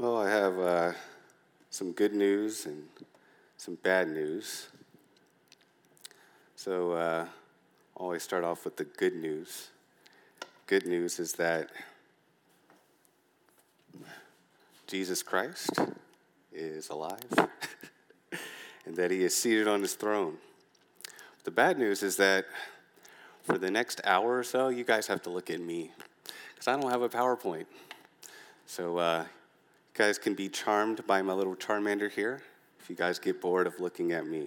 Well, I have uh, some good news and some bad news. So, uh, always start off with the good news. Good news is that Jesus Christ is alive and that he is seated on his throne. The bad news is that for the next hour or so, you guys have to look at me because I don't have a PowerPoint. So, uh, guys can be charmed by my little Charmander here if you guys get bored of looking at me.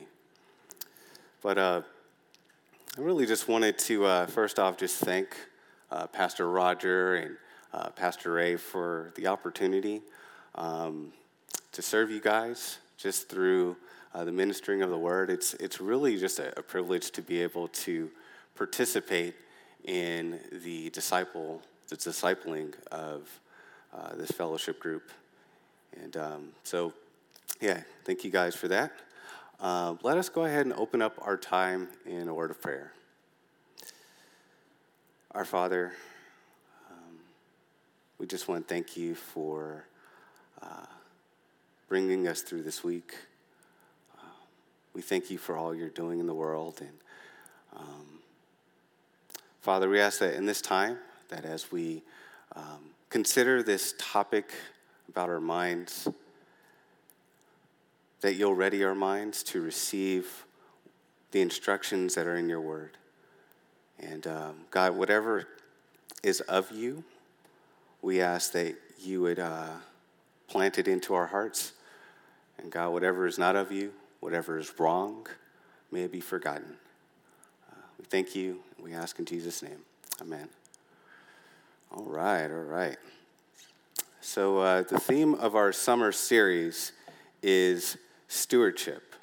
But uh, I really just wanted to, uh, first off, just thank uh, Pastor Roger and uh, Pastor Ray for the opportunity um, to serve you guys just through uh, the ministering of the word. It's, it's really just a, a privilege to be able to participate in the disciple, the discipling of uh, this fellowship group. And um, so, yeah, thank you guys for that. Uh, let us go ahead and open up our time in a word of prayer. Our Father, um, we just want to thank you for uh, bringing us through this week. Uh, we thank you for all you're doing in the world. And um, Father, we ask that in this time, that as we um, consider this topic about our minds, that you'll ready our minds to receive the instructions that are in your word. And um, God, whatever is of you, we ask that you would uh, plant it into our hearts. And God, whatever is not of you, whatever is wrong, may it be forgotten. Uh, we thank you. We ask in Jesus' name. Amen. All right, all right. So, uh, the theme of our summer series is stewardship.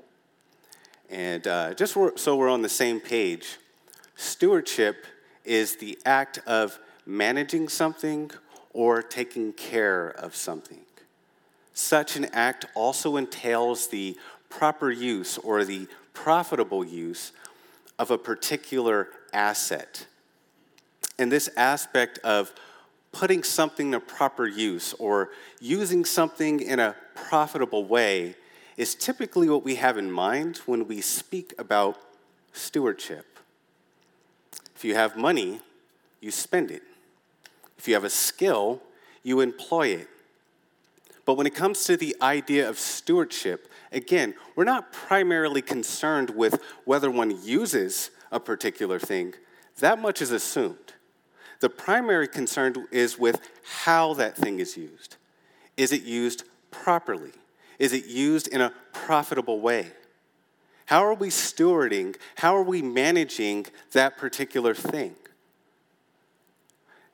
And uh, just so we're on the same page, stewardship is the act of managing something or taking care of something. Such an act also entails the proper use or the profitable use of a particular asset. And this aspect of putting something to proper use or using something in a profitable way is typically what we have in mind when we speak about stewardship. If you have money, you spend it. If you have a skill, you employ it. But when it comes to the idea of stewardship, again, we're not primarily concerned with whether one uses a particular thing. That much is assumed. The primary concern is with how that thing is used. Is it used properly? Is it used in a profitable way? How are we stewarding? How are we managing that particular thing?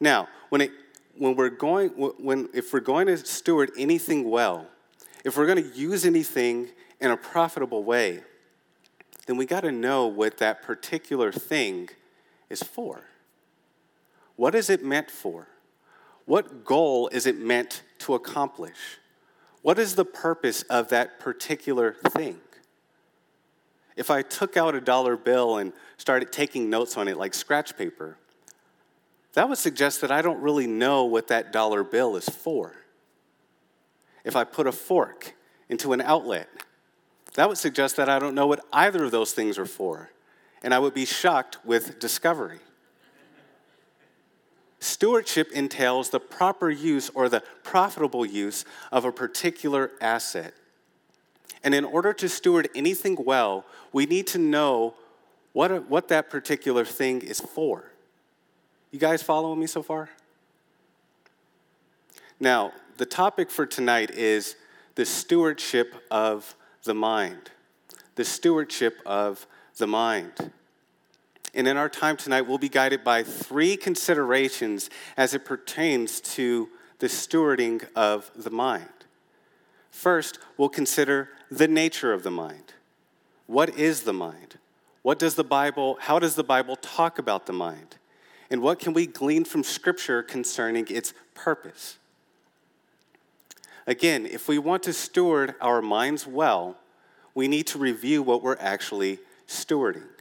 Now, when, it, when we're going, when, if we're going to steward anything well, if we're going to use anything in a profitable way, then we got to know what that particular thing is for. What is it meant for? What goal is it meant to accomplish? What is the purpose of that particular thing? If I took out a dollar bill and started taking notes on it like scratch paper, that would suggest that I don't really know what that dollar bill is for. If I put a fork into an outlet, that would suggest that I don't know what either of those things are for, and I would be shocked with discovery. Stewardship entails the proper use or the profitable use of a particular asset. And in order to steward anything well, we need to know what, what that particular thing is for. You guys following me so far? Now, the topic for tonight is the stewardship of the mind. The stewardship of the mind. And in our time tonight, we'll be guided by three considerations as it pertains to the stewarding of the mind. First, we'll consider the nature of the mind. What is the mind? What does the Bible, how does the Bible talk about the mind? And what can we glean from Scripture concerning its purpose? Again, if we want to steward our minds well, we need to review what we're actually stewarding.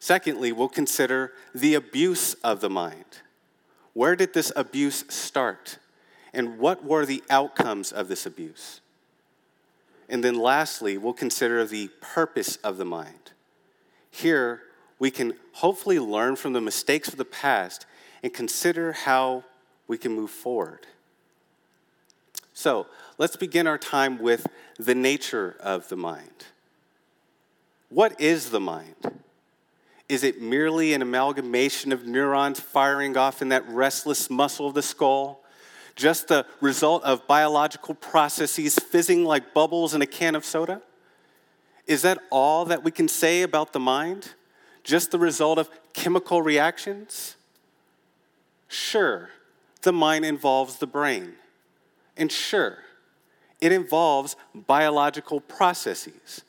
Secondly, we'll consider the abuse of the mind. Where did this abuse start? And what were the outcomes of this abuse? And then lastly, we'll consider the purpose of the mind. Here, we can hopefully learn from the mistakes of the past and consider how we can move forward. So, let's begin our time with the nature of the mind. What is the mind? Is it merely an amalgamation of neurons firing off in that restless muscle of the skull? Just the result of biological processes fizzing like bubbles in a can of soda? Is that all that we can say about the mind? Just the result of chemical reactions? Sure, the mind involves the brain. And sure, it involves biological processes.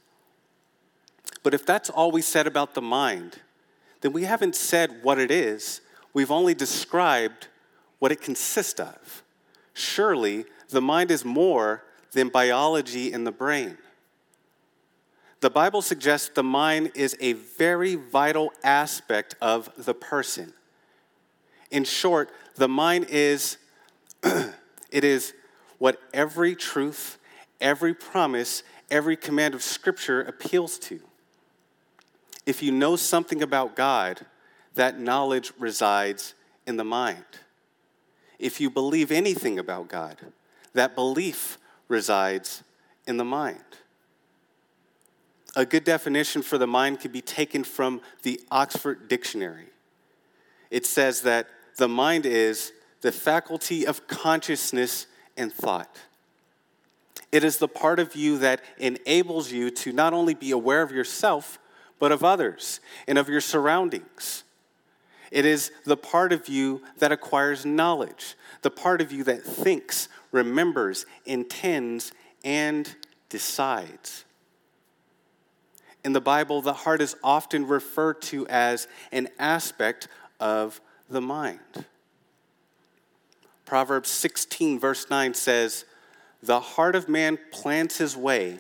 But if that's all we said about the mind, then we haven't said what it is. We've only described what it consists of. Surely, the mind is more than biology in the brain. The Bible suggests the mind is a very vital aspect of the person. In short, the mind is it is what every truth, every promise, every command of scripture appeals to. If you know something about God, that knowledge resides in the mind. If you believe anything about God, that belief resides in the mind. A good definition for the mind can be taken from the Oxford Dictionary. It says that the mind is the faculty of consciousness and thought. It is the part of you that enables you to not only be aware of yourself, but of others and of your surroundings. It is the part of you that acquires knowledge, the part of you that thinks, remembers, intends, and decides. In the Bible, the heart is often referred to as an aspect of the mind. Proverbs 16, verse 9 says, The heart of man plans his way,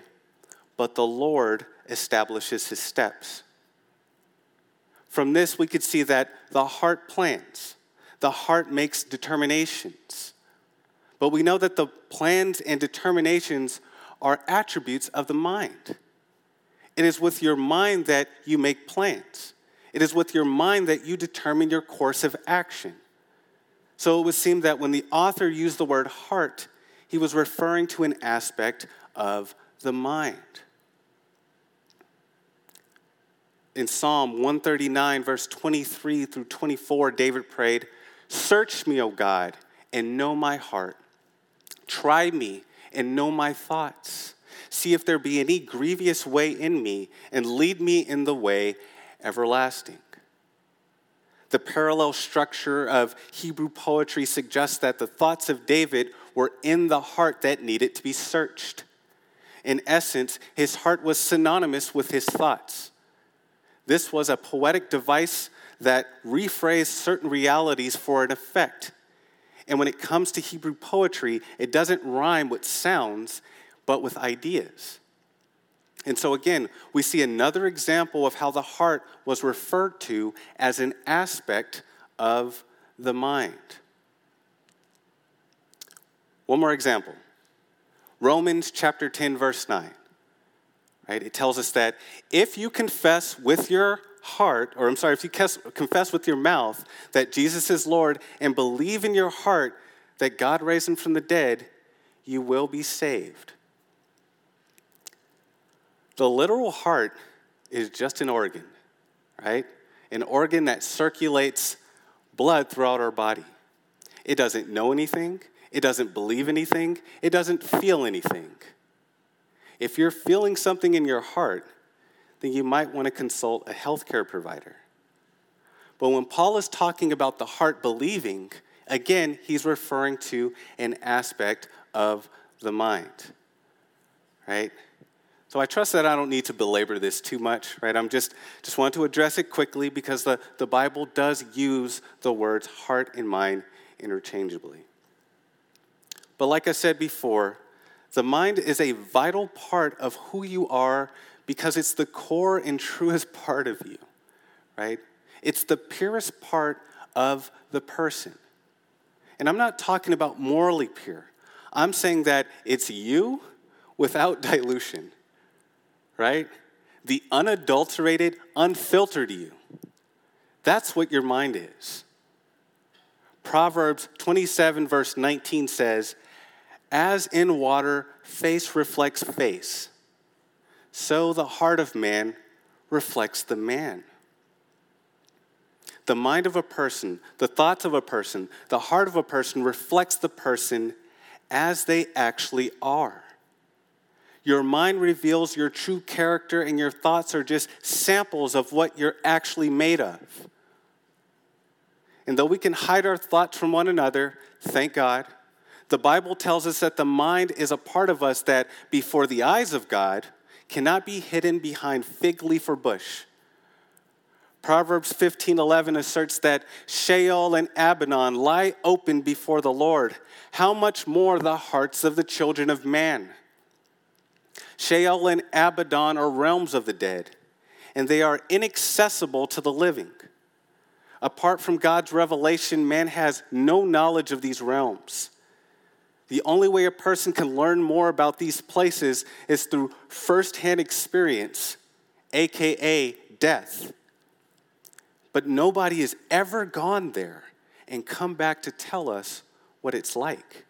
but the Lord establishes his steps. From this, we could see that the heart plans, the heart makes determinations. But we know that the plans and determinations are attributes of the mind. It is with your mind that you make plans, it is with your mind that you determine your course of action. So it would seem that when the author used the word heart, he was referring to an aspect of the mind. In Psalm 139, verse 23 through 24, David prayed, Search me, O God, and know my heart. Try me and know my thoughts. See if there be any grievous way in me, and lead me in the way everlasting. The parallel structure of Hebrew poetry suggests that the thoughts of David were in the heart that needed to be searched. In essence, his heart was synonymous with his thoughts. This was a poetic device that rephrased certain realities for an effect. And when it comes to Hebrew poetry, it doesn't rhyme with sounds, but with ideas. And so, again, we see another example of how the heart was referred to as an aspect of the mind. One more example Romans chapter 10, verse 9. Right? It tells us that if you confess with your heart, or I'm sorry, if you confess with your mouth that Jesus is Lord and believe in your heart that God raised him from the dead, you will be saved. The literal heart is just an organ, right? An organ that circulates blood throughout our body. It doesn't know anything, it doesn't believe anything, it doesn't feel anything. If you're feeling something in your heart, then you might want to consult a healthcare provider. But when Paul is talking about the heart believing, again, he's referring to an aspect of the mind, right? So I trust that I don't need to belabor this too much, right? I'm just just want to address it quickly because the, the Bible does use the words heart and mind interchangeably. But like I said before, the mind is a vital part of who you are because it's the core and truest part of you, right? It's the purest part of the person. And I'm not talking about morally pure. I'm saying that it's you without dilution, right? The unadulterated, unfiltered you. That's what your mind is. Proverbs 27, verse 19 says, As in water, face reflects face, so the heart of man reflects the man. The mind of a person, the thoughts of a person, the heart of a person reflects the person as they actually are. Your mind reveals your true character, and your thoughts are just samples of what you're actually made of. And though we can hide our thoughts from one another, thank God, the Bible tells us that the mind is a part of us that, before the eyes of God, cannot be hidden behind fig leaf or bush. Proverbs 15:11 asserts that Sheol and Abaddon lie open before the Lord. How much more the hearts of the children of man? Sheol and Abaddon are realms of the dead, and they are inaccessible to the living. Apart from God's revelation, man has no knowledge of these realms. The only way a person can learn more about these places is through firsthand experience, aka death. But nobody has ever gone there and come back to tell us what it's like.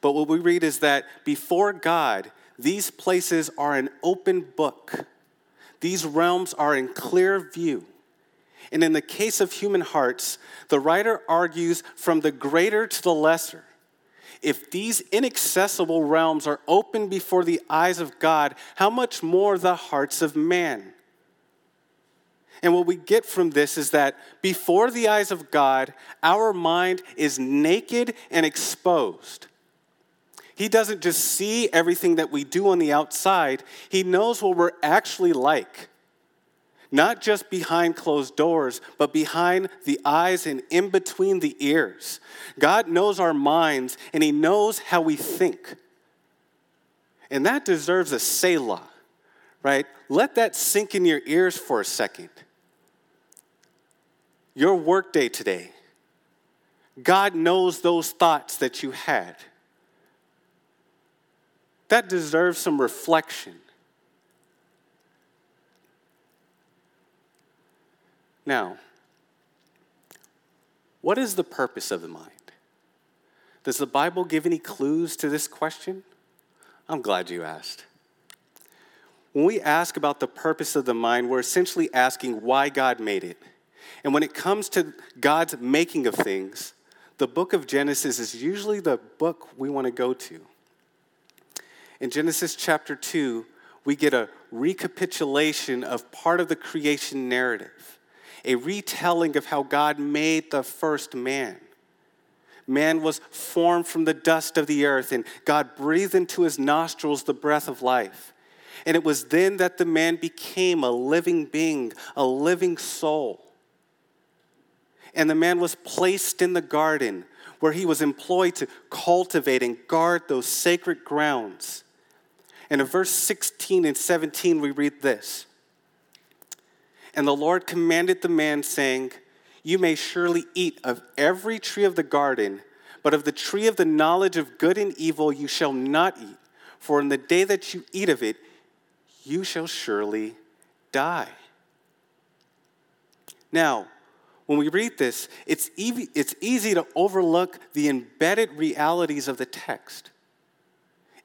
But what we read is that before God, these places are an open book. These realms are in clear view. And in the case of human hearts, the writer argues from the greater to the lesser. If these inaccessible realms are open before the eyes of God, how much more the hearts of man? And what we get from this is that before the eyes of God, our mind is naked and exposed. He doesn't just see everything that we do on the outside, He knows what we're actually like not just behind closed doors, but behind the eyes and in between the ears. God knows our minds and He knows how we think. And that deserves a Selah, right? Let that sink in your ears for a second. Your workday today, God knows those thoughts that you had. That deserves some reflection. Now, what is the purpose of the mind? Does the Bible give any clues to this question? I'm glad you asked. When we ask about the purpose of the mind, we're essentially asking why God made it. And when it comes to God's making of things, the book of Genesis is usually the book we want to go to. In Genesis chapter 2, we get a recapitulation of part of the creation narrative a retelling of how God made the first man. Man was formed from the dust of the earth, and God breathed into his nostrils the breath of life. And it was then that the man became a living being, a living soul. And the man was placed in the garden where he was employed to cultivate and guard those sacred grounds. And in verse 16 and 17, we read this and the Lord commanded the man, saying, You may surely eat of every tree of the garden, but of the tree of the knowledge of good and evil you shall not eat, for in the day that you eat of it, you shall surely die. Now, when we read this, it's easy, it's easy to overlook the embedded realities of the text.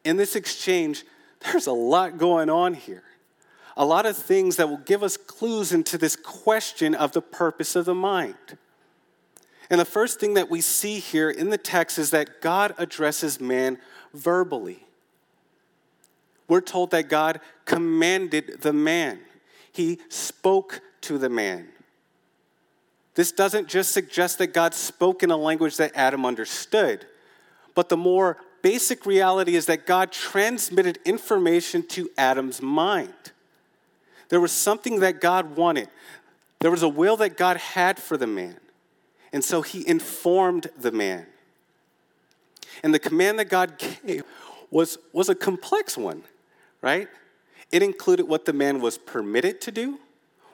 In this exchange, there's a lot going on here a lot of things that will give us clues into this question of the purpose of the mind. And the first thing that we see here in the text is that God addresses man verbally. We're told that God commanded the man, He spoke to the man. This doesn't just suggest that God spoke in a language that Adam understood, but the more basic reality is that God transmitted information to Adam's mind. There was something that God wanted. There was a will that God had for the man. And so he informed the man. And the command that God gave was, was a complex one, right? It included what the man was permitted to do,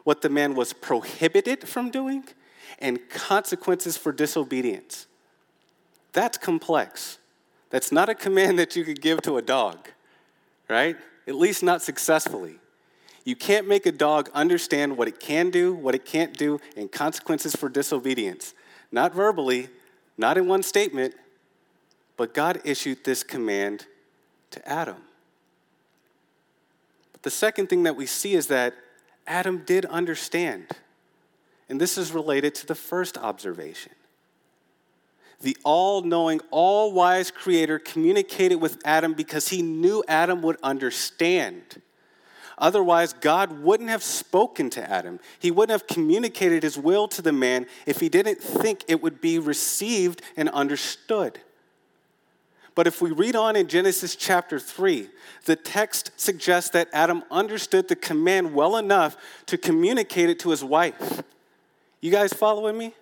what the man was prohibited from doing, and consequences for disobedience. That's complex. That's not a command that you could give to a dog, right? At least not successfully. You can't make a dog understand what it can do, what it can't do, and consequences for disobedience. Not verbally, not in one statement, but God issued this command to Adam. But the second thing that we see is that Adam did understand. And this is related to the first observation. The all knowing, all wise creator communicated with Adam because he knew Adam would understand. Otherwise, God wouldn't have spoken to Adam. He wouldn't have communicated his will to the man if he didn't think it would be received and understood. But if we read on in Genesis chapter 3, the text suggests that Adam understood the command well enough to communicate it to his wife. You guys following me?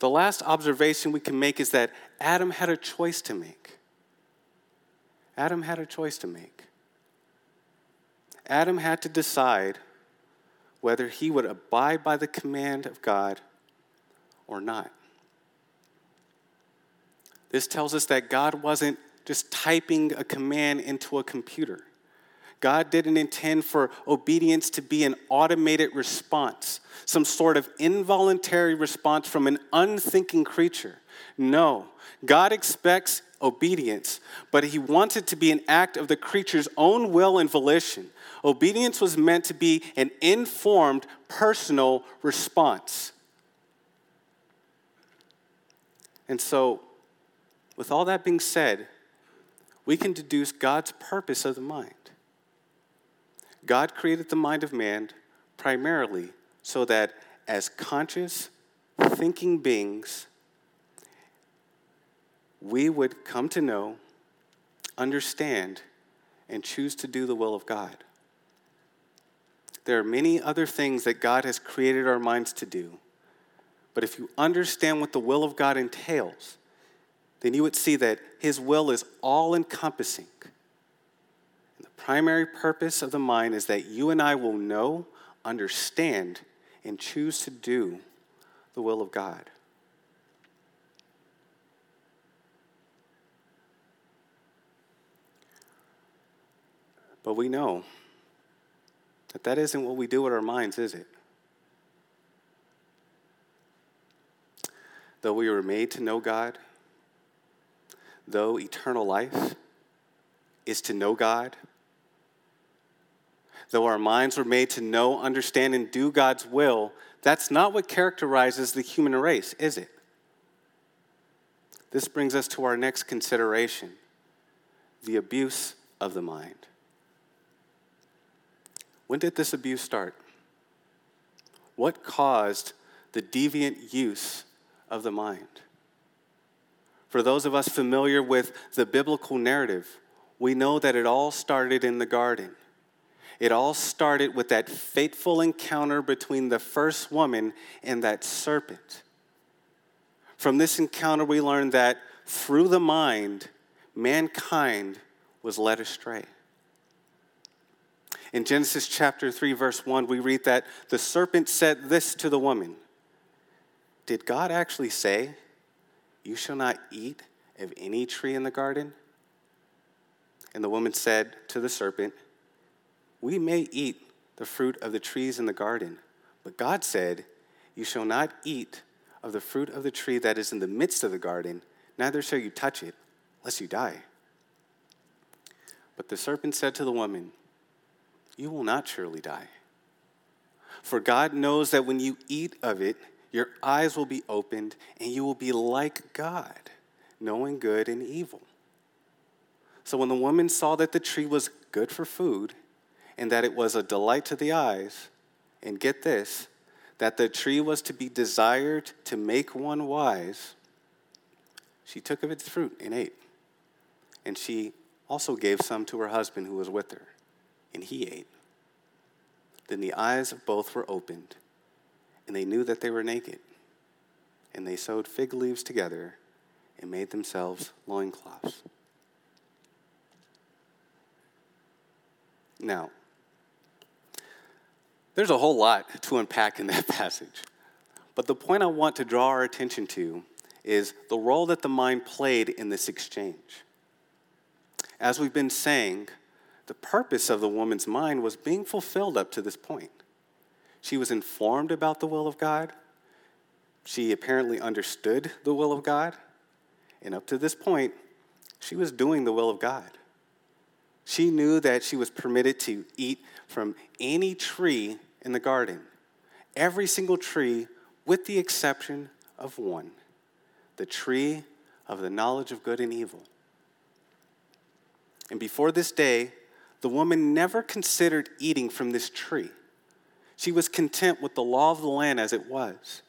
The last observation we can make is that Adam had a choice to make. Adam had a choice to make. Adam had to decide whether he would abide by the command of God or not. This tells us that God wasn't just typing a command into a computer. God didn't intend for obedience to be an automated response, some sort of involuntary response from an unthinking creature. No, God expects obedience, but He wanted to be an act of the creature's own will and volition. Obedience was meant to be an informed, personal response. And so, with all that being said, we can deduce God's purpose of the mind. God created the mind of man primarily so that as conscious, thinking beings, we would come to know, understand, and choose to do the will of God. There are many other things that God has created our minds to do. But if you understand what the will of God entails, then you would see that His will is all encompassing. And The primary purpose of the mind is that you and I will know, understand, and choose to do the will of God. But we know that that isn't what we do with our minds, is it? Though we were made to know God, though eternal life is to know God, though our minds were made to know, understand, and do God's will, that's not what characterizes the human race, is it? This brings us to our next consideration the abuse of the mind. When did this abuse start? What caused the deviant use of the mind? For those of us familiar with the biblical narrative, we know that it all started in the garden. It all started with that fateful encounter between the first woman and that serpent. From this encounter, we learn that through the mind, mankind was led astray. In Genesis chapter 3, verse 1, we read that the serpent said this to the woman Did God actually say, you shall not eat of any tree in the garden? And the woman said to the serpent, We may eat the fruit of the trees in the garden, but God said, You shall not eat of the fruit of the tree that is in the midst of the garden, neither shall you touch it, lest you die. But the serpent said to the woman, You will not surely die. For God knows that when you eat of it, your eyes will be opened, and you will be like God, knowing good and evil. So when the woman saw that the tree was good for food, and that it was a delight to the eyes, and get this, that the tree was to be desired to make one wise, she took of its fruit and ate. And she also gave some to her husband who was with her, and he ate. Then the eyes of both were opened and they knew that they were naked. And they sewed fig leaves together and made themselves loincloths. Now, there's a whole lot to unpack in that passage. But the point I want to draw our attention to is the role that the mind played in this exchange. As we've been saying, the purpose of the woman's mind was being fulfilled up to this point. She was informed about the will of God. She apparently understood the will of God. And up to this point, she was doing the will of God. She knew that she was permitted to eat from any tree in the garden, every single tree, with the exception of one the tree of the knowledge of good and evil. And before this day, the woman never considered eating from this tree. She was content with the law of the land as it was.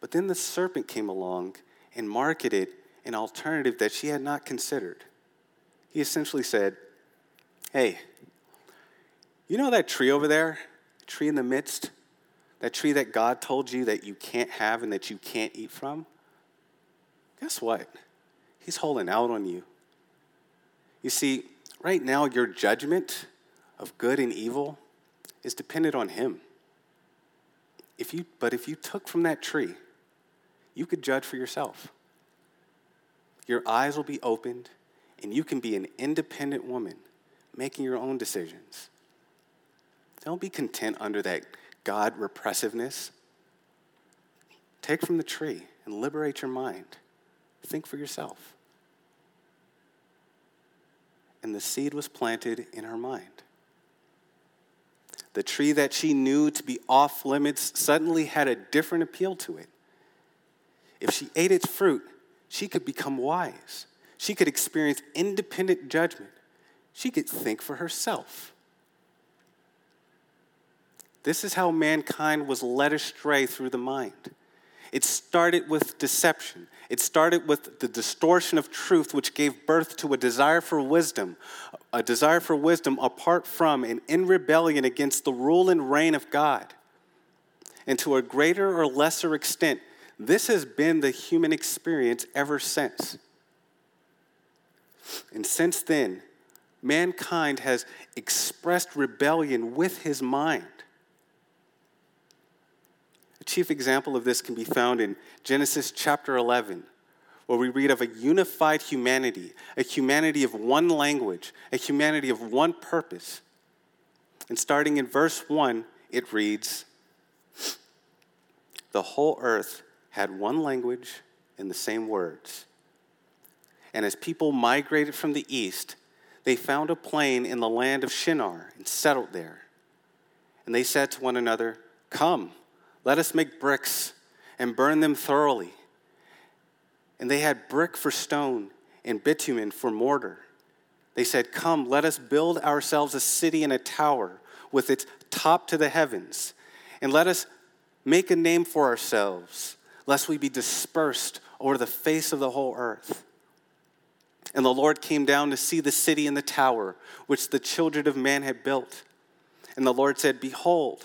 But then the serpent came along and marketed an alternative that she had not considered. He essentially said, Hey, you know that tree over there? Tree in the midst? That tree that God told you that you can't have and that you can't eat from? Guess what? He's holding out on you. You see, right now, your judgment of good and evil is dependent on Him. If you, but if you took from that tree, you could judge for yourself. Your eyes will be opened, and you can be an independent woman making your own decisions. Don't be content under that God repressiveness. Take from the tree and liberate your mind. Think for yourself. And the seed was planted in her mind. The tree that she knew to be off limits suddenly had a different appeal to it. If she ate its fruit, she could become wise. She could experience independent judgment. She could think for herself. This is how mankind was led astray through the mind. It started with deception. It started with the distortion of truth, which gave birth to a desire for wisdom, a desire for wisdom apart from and in rebellion against the rule and reign of God. And to a greater or lesser extent, this has been the human experience ever since. And since then, mankind has expressed rebellion with his mind chief example of this can be found in Genesis chapter 11, where we read of a unified humanity, a humanity of one language, a humanity of one purpose. And starting in verse 1, it reads The whole earth had one language and the same words. And as people migrated from the east, they found a plain in the land of Shinar and settled there. And they said to one another, Come, let us make bricks and burn them thoroughly. And they had brick for stone and bitumen for mortar. They said, Come, let us build ourselves a city and a tower with its top to the heavens, and let us make a name for ourselves, lest we be dispersed over the face of the whole earth. And the Lord came down to see the city and the tower which the children of man had built. And the Lord said, Behold,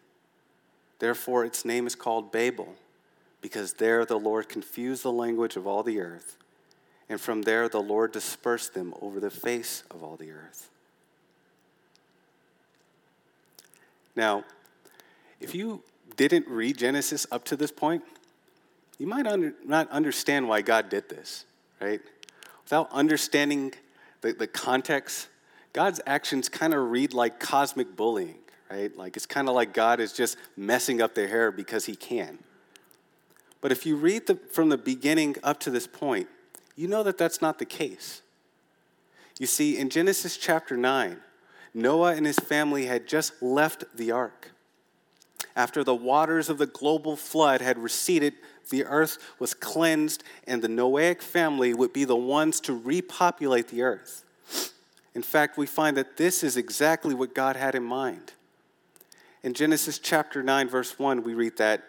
Therefore, its name is called Babel, because there the Lord confused the language of all the earth, and from there the Lord dispersed them over the face of all the earth. Now, if you didn't read Genesis up to this point, you might under, not understand why God did this, right? Without understanding the, the context, God's actions kind of read like cosmic bullying right? Like it's kind of like God is just messing up their hair because he can. But if you read the, from the beginning up to this point, you know that that's not the case. You see, in Genesis chapter 9, Noah and his family had just left the ark. After the waters of the global flood had receded, the earth was cleansed, and the Noahic family would be the ones to repopulate the earth. In fact, we find that this is exactly what God had in mind. In Genesis chapter 9, verse 1, we read that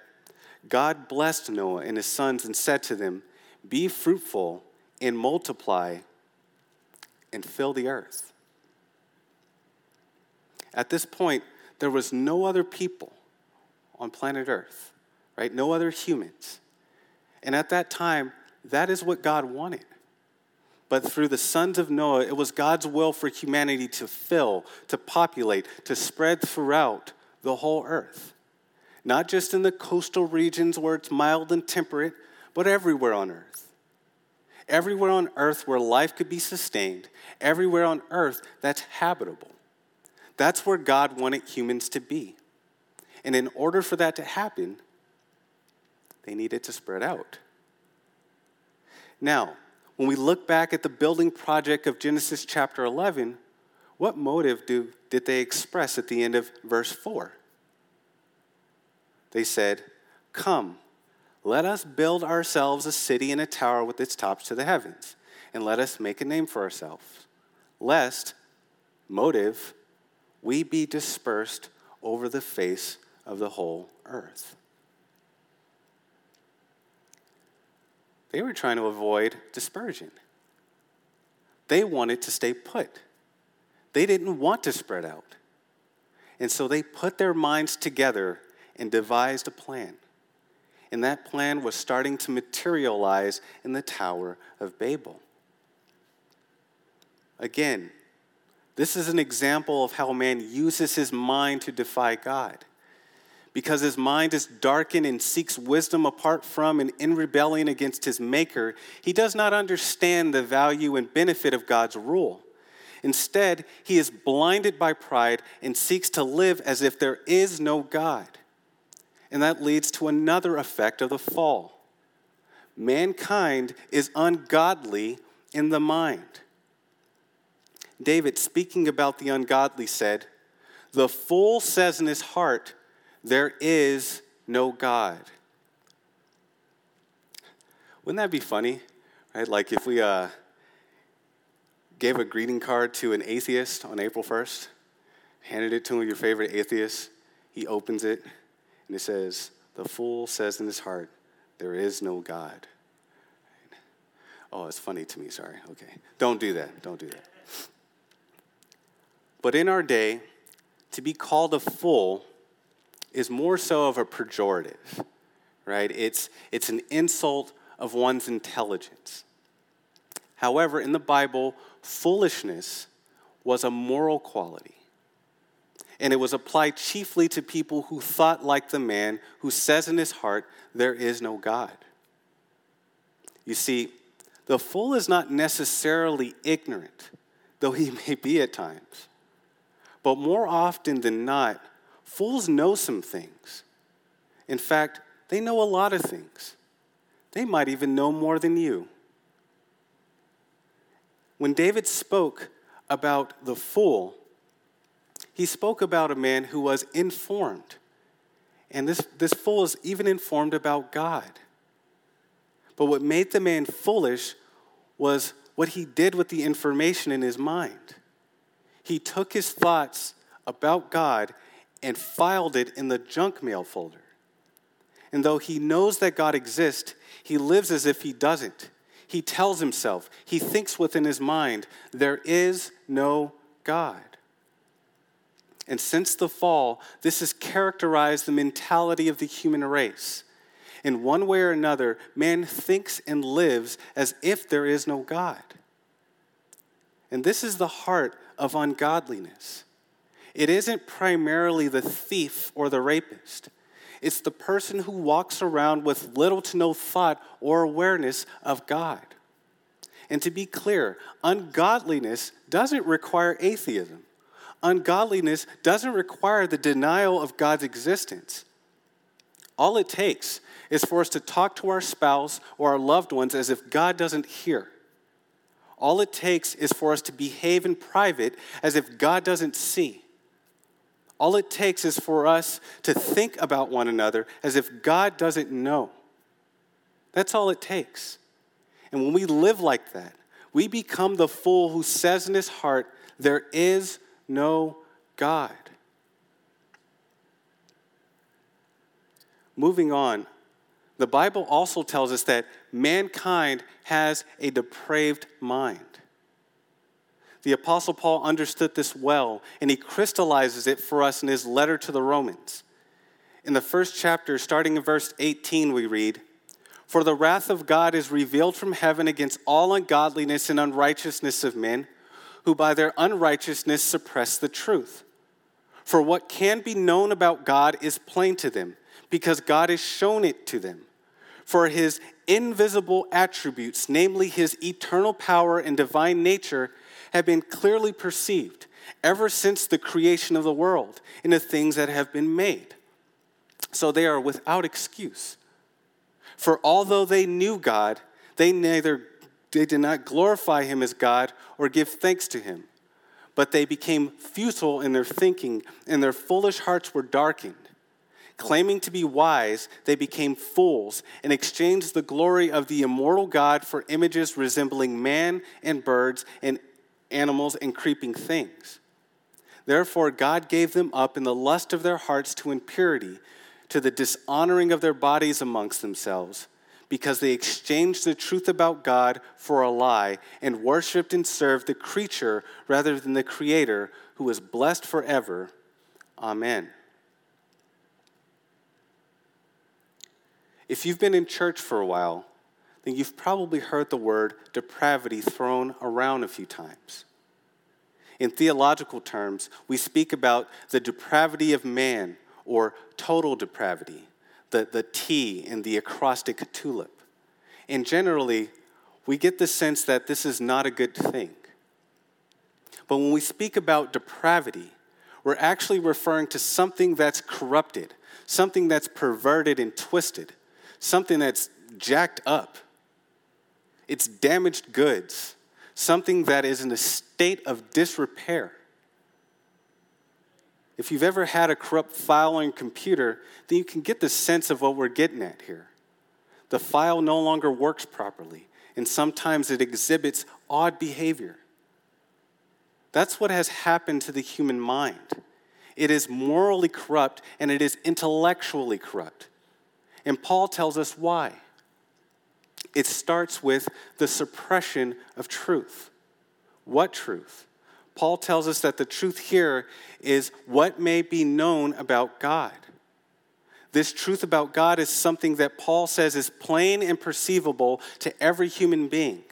God blessed Noah and his sons and said to them, Be fruitful and multiply and fill the earth. At this point, there was no other people on planet Earth, right? No other humans. And at that time, that is what God wanted. But through the sons of Noah, it was God's will for humanity to fill, to populate, to spread throughout the whole earth. Not just in the coastal regions where it's mild and temperate, but everywhere on earth. Everywhere on earth where life could be sustained, everywhere on earth that's habitable. That's where God wanted humans to be. And in order for that to happen, they needed to spread out. Now, when we look back at the building project of Genesis chapter 11, what motive do, did they express at the end of verse 4? They said, Come, let us build ourselves a city and a tower with its tops to the heavens, and let us make a name for ourselves, lest, motive, we be dispersed over the face of the whole earth. They were trying to avoid dispersion. They wanted to stay put. They didn't want to spread out. And so they put their minds together and devised a plan. And that plan was starting to materialize in the Tower of Babel. Again, this is an example of how man uses his mind to defy God. Because his mind is darkened and seeks wisdom apart from and in rebellion against his Maker, he does not understand the value and benefit of God's rule. Instead, he is blinded by pride and seeks to live as if there is no God. And that leads to another effect of the fall. Mankind is ungodly in the mind. David, speaking about the ungodly, said, The fool says in his heart, There is no God. Wouldn't that be funny? Right? Like if we uh, gave a greeting card to an atheist on April 1st, handed it to him, your favorite atheist, he opens it, and it says, The fool says in his heart, There is no God. Oh, it's funny to me, sorry. Okay. Don't do that. Don't do that. But in our day, to be called a fool is more so of a pejorative, right? It's, it's an insult of one's intelligence. However, in the Bible, foolishness was a moral quality. And it was applied chiefly to people who thought like the man who says in his heart, There is no God. You see, the fool is not necessarily ignorant, though he may be at times. But more often than not, fools know some things. In fact, they know a lot of things. They might even know more than you. When David spoke about the fool, he spoke about a man who was informed. And this, this fool is even informed about God. But what made the man foolish was what he did with the information in his mind he took his thoughts about God and filed it in the junk mail folder. And though he knows that God exists, he lives as if he doesn't. He tells himself, he thinks within his mind, there is no God. And since the fall, this has characterized the mentality of the human race. In one way or another, man thinks and lives as if there is no God. And this is the heart of ungodliness. It isn't primarily the thief or the rapist. It's the person who walks around with little to no thought or awareness of God. And to be clear, ungodliness doesn't require atheism. Ungodliness doesn't require the denial of God's existence. All it takes is for us to talk to our spouse or our loved ones as if God doesn't hear. All it takes is for us to behave in private as if God doesn't see. All it takes is for us to think about one another as if God doesn't know. That's all it takes. And when we live like that, we become the fool who says in his heart, There is no God. Moving on, the Bible also tells us that mankind has a depraved mind. The Apostle Paul understood this well, and he crystallizes it for us in his letter to the Romans. In the first chapter, starting in verse 18, we read, For the wrath of God is revealed from heaven against all ungodliness and unrighteousness of men, who by their unrighteousness suppress the truth. For what can be known about God is plain to them, because God has shown it to them. For his invisible attributes, namely his eternal power and divine nature, have been clearly perceived ever since the creation of the world in the things that have been made. So they are without excuse. For although they knew God, they neither they did not glorify him as God or give thanks to him, but they became futile in their thinking, and their foolish hearts were darkened. Claiming to be wise, they became fools and exchanged the glory of the immortal God for images resembling man and birds and animals, and creeping things. Therefore, God gave them up in the lust of their hearts to impurity, to the dishonoring of their bodies amongst themselves, because they exchanged the truth about God for a lie and worshiped and served the creature rather than the Creator, who is blessed forever. Amen. If you've been in church for a while, then you've probably heard the word depravity thrown around a few times. In theological terms, we speak about the depravity of man or total depravity, the, the T in the acrostic tulip. And generally, we get the sense that this is not a good thing. But when we speak about depravity, we're actually referring to something that's corrupted, something that's perverted and twisted, something that's jacked up. It's damaged goods, something that is in a state of disrepair. If you've ever had a corrupt file on your computer, then you can get the sense of what we're getting at here. The file no longer works properly, and sometimes it exhibits odd behavior. That's what has happened to the human mind. It is morally corrupt and it is intellectually corrupt. And Paul tells us why it starts with the suppression of truth. What truth? Paul tells us that the truth here is what may be known about God. This truth about God is something that Paul says is plain and perceivable to every human being.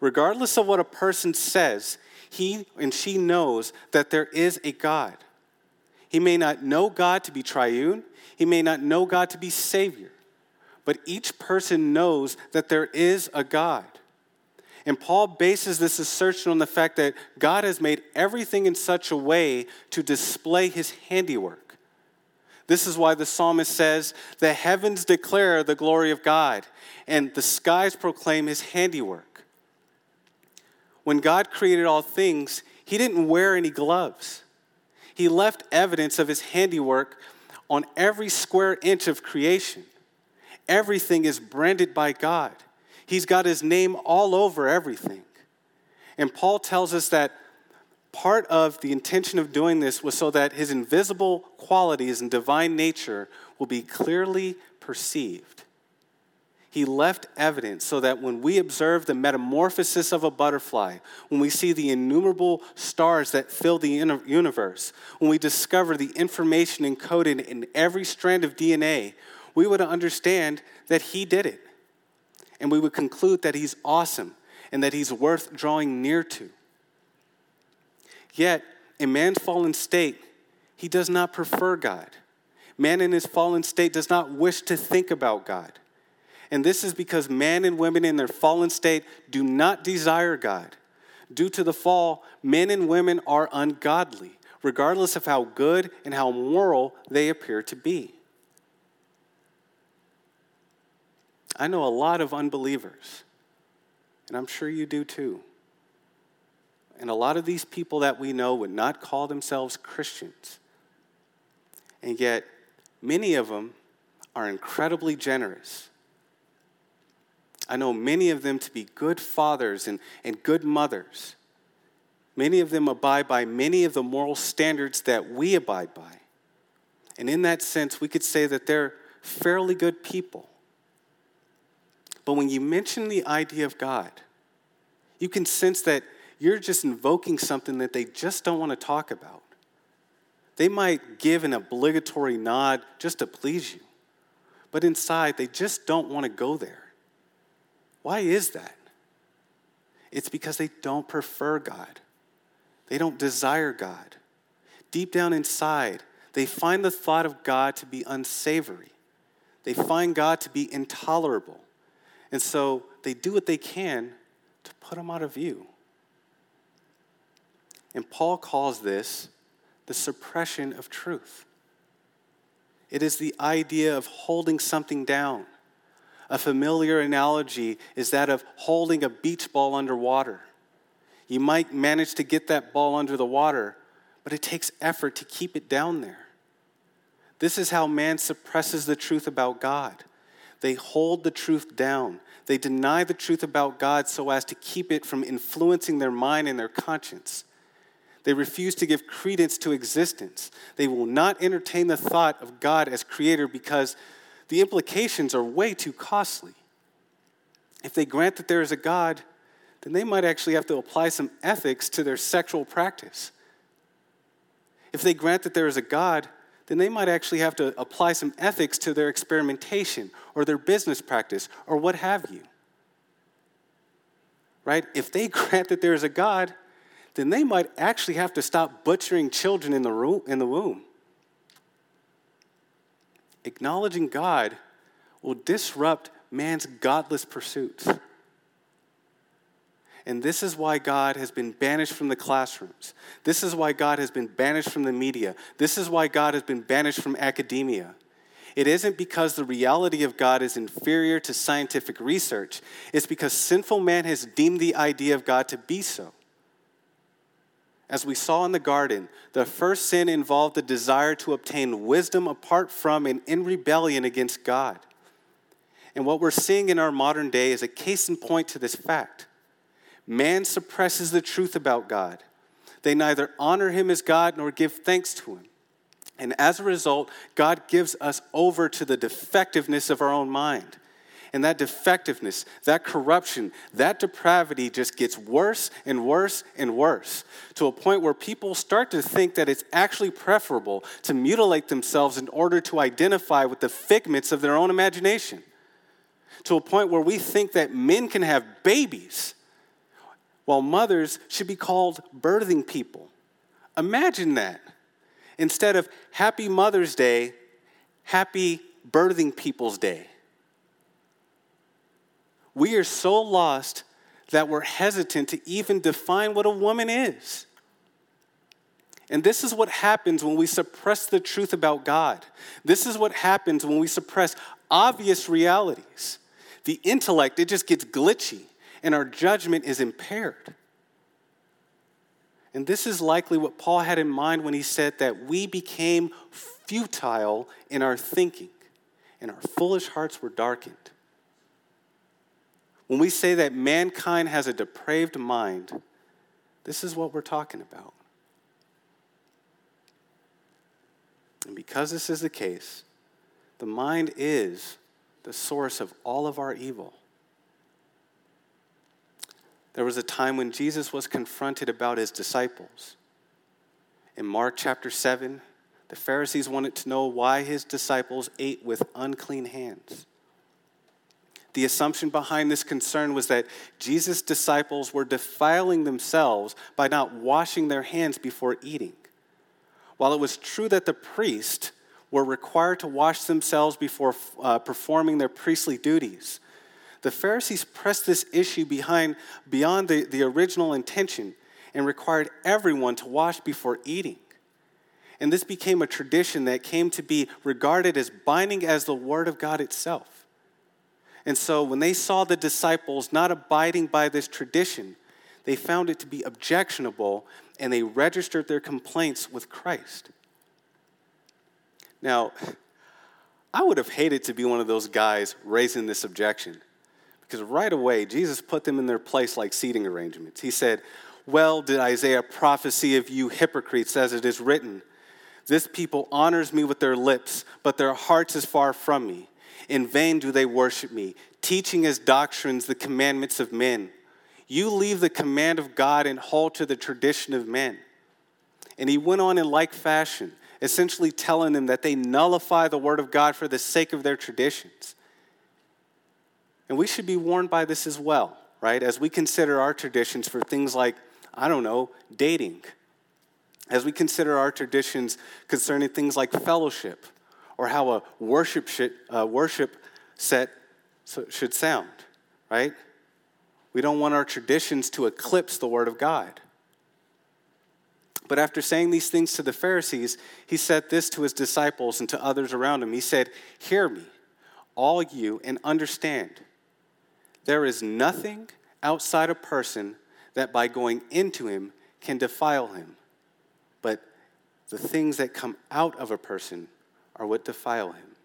Regardless of what a person says, he and she knows that there is a God. He may not know God to be triune, he may not know God to be Savior, but each person knows that there is a God. And Paul bases this assertion on the fact that God has made everything in such a way to display his handiwork. This is why the psalmist says, The heavens declare the glory of God, and the skies proclaim his handiwork. When God created all things, he didn't wear any gloves. He left evidence of his handiwork on every square inch of creation. Everything is branded by God. He's got his name all over everything. And Paul tells us that part of the intention of doing this was so that his invisible qualities and divine nature will be clearly perceived. He left evidence so that when we observe the metamorphosis of a butterfly, when we see the innumerable stars that fill the universe, when we discover the information encoded in every strand of DNA, we would understand that He did it. And we would conclude that He's awesome and that He's worth drawing near to. Yet, in man's fallen state, he does not prefer God. Man in his fallen state does not wish to think about God. And this is because men and women in their fallen state do not desire God. Due to the fall, men and women are ungodly, regardless of how good and how moral they appear to be. I know a lot of unbelievers, and I'm sure you do too. And a lot of these people that we know would not call themselves Christians. And yet, many of them are incredibly generous. I know many of them to be good fathers and, and good mothers. Many of them abide by many of the moral standards that we abide by. And in that sense, we could say that they're fairly good people. But when you mention the idea of God, you can sense that you're just invoking something that they just don't want to talk about. They might give an obligatory nod just to please you, but inside they just don't want to go there. Why is that? It's because they don't prefer God, they don't desire God. Deep down inside, they find the thought of God to be unsavory, they find God to be intolerable. And so they do what they can to put him out of view. And Paul calls this the suppression of truth. It is the idea of holding something down. A familiar analogy is that of holding a beach ball underwater. You might manage to get that ball under the water, but it takes effort to keep it down there. This is how man suppresses the truth about God. They hold the truth down. They deny the truth about God so as to keep it from influencing their mind and their conscience. They refuse to give credence to existence. They will not entertain the thought of God as creator because the implications are way too costly. If they grant that there is a God, then they might actually have to apply some ethics to their sexual practice. If they grant that there is a God, then they might actually have to apply some ethics to their experimentation or their business practice or what have you. Right? If they grant that there is a God, then they might actually have to stop butchering children in the, in the womb. Acknowledging God will disrupt man's godless pursuits. And this is why God has been banished from the classrooms. This is why God has been banished from the media. This is why God has been banished from academia. It isn't because the reality of God is inferior to scientific research, it's because sinful man has deemed the idea of God to be so. As we saw in the garden, the first sin involved the desire to obtain wisdom apart from and in rebellion against God. And what we're seeing in our modern day is a case in point to this fact. Man suppresses the truth about God. They neither honor him as God nor give thanks to him. And as a result, God gives us over to the defectiveness of our own mind. And that defectiveness, that corruption, that depravity just gets worse and worse and worse to a point where people start to think that it's actually preferable to mutilate themselves in order to identify with the figments of their own imagination. To a point where we think that men can have babies while mothers should be called birthing people. Imagine that. Instead of Happy Mother's Day, Happy Birthing People's Day. We are so lost that we're hesitant to even define what a woman is. And this is what happens when we suppress the truth about God. This is what happens when we suppress obvious realities. The intellect, it just gets glitchy, and our judgment is impaired. And this is likely what Paul had in mind when he said that we became futile in our thinking, and our foolish hearts were darkened. When we say that mankind has a depraved mind, this is what we're talking about. And because this is the case, the mind is the source of all of our evil. There was a time when Jesus was confronted about his disciples. In Mark chapter 7, the Pharisees wanted to know why his disciples ate with unclean hands. The assumption behind this concern was that Jesus' disciples were defiling themselves by not washing their hands before eating. While it was true that the priests were required to wash themselves before uh, performing their priestly duties, the Pharisees pressed this issue behind, beyond the, the original intention and required everyone to wash before eating. And this became a tradition that came to be regarded as binding as the Word of God itself. And so when they saw the disciples not abiding by this tradition, they found it to be objectionable and they registered their complaints with Christ. Now, I would have hated to be one of those guys raising this objection because right away Jesus put them in their place like seating arrangements. He said, Well, did Isaiah prophesy of you hypocrites as it is written? This people honors me with their lips, but their hearts is far from me. In vain do they worship me, teaching as doctrines the commandments of men. You leave the command of God and hold to the tradition of men. And he went on in like fashion, essentially telling them that they nullify the word of God for the sake of their traditions. And we should be warned by this as well, right? As we consider our traditions for things like, I don't know, dating. As we consider our traditions concerning things like fellowship or how a worship, should, uh, worship set should sound, right? We don't want our traditions to eclipse the Word of God. But after saying these things to the Pharisees, he said this to his disciples and to others around him. He said, Hear me, all you, and understand. There is nothing outside a person that by going into him can defile him, but the things that come out of a person are what defile him.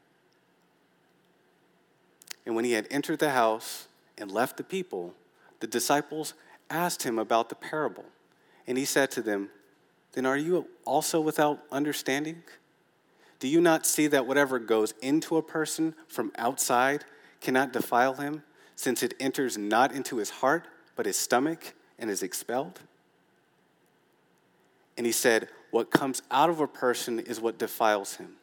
And when he had entered the house and left the people, the disciples asked him about the parable. And he said to them, Then are you also without understanding? Do you not see that whatever goes into a person from outside cannot defile him, since it enters not into his heart, but his stomach, and is expelled? And he said, What comes out of a person is what defiles him.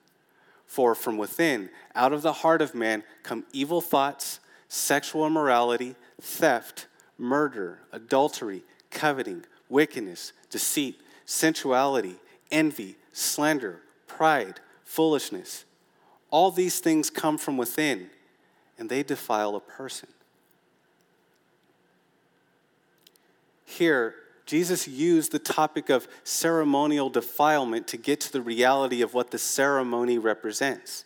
For from within, out of the heart of man, come evil thoughts, sexual immorality, theft, murder, adultery, coveting, wickedness, deceit, sensuality, envy, slander, pride, foolishness. All these things come from within, and they defile a person. Here, Jesus used the topic of ceremonial defilement to get to the reality of what the ceremony represents.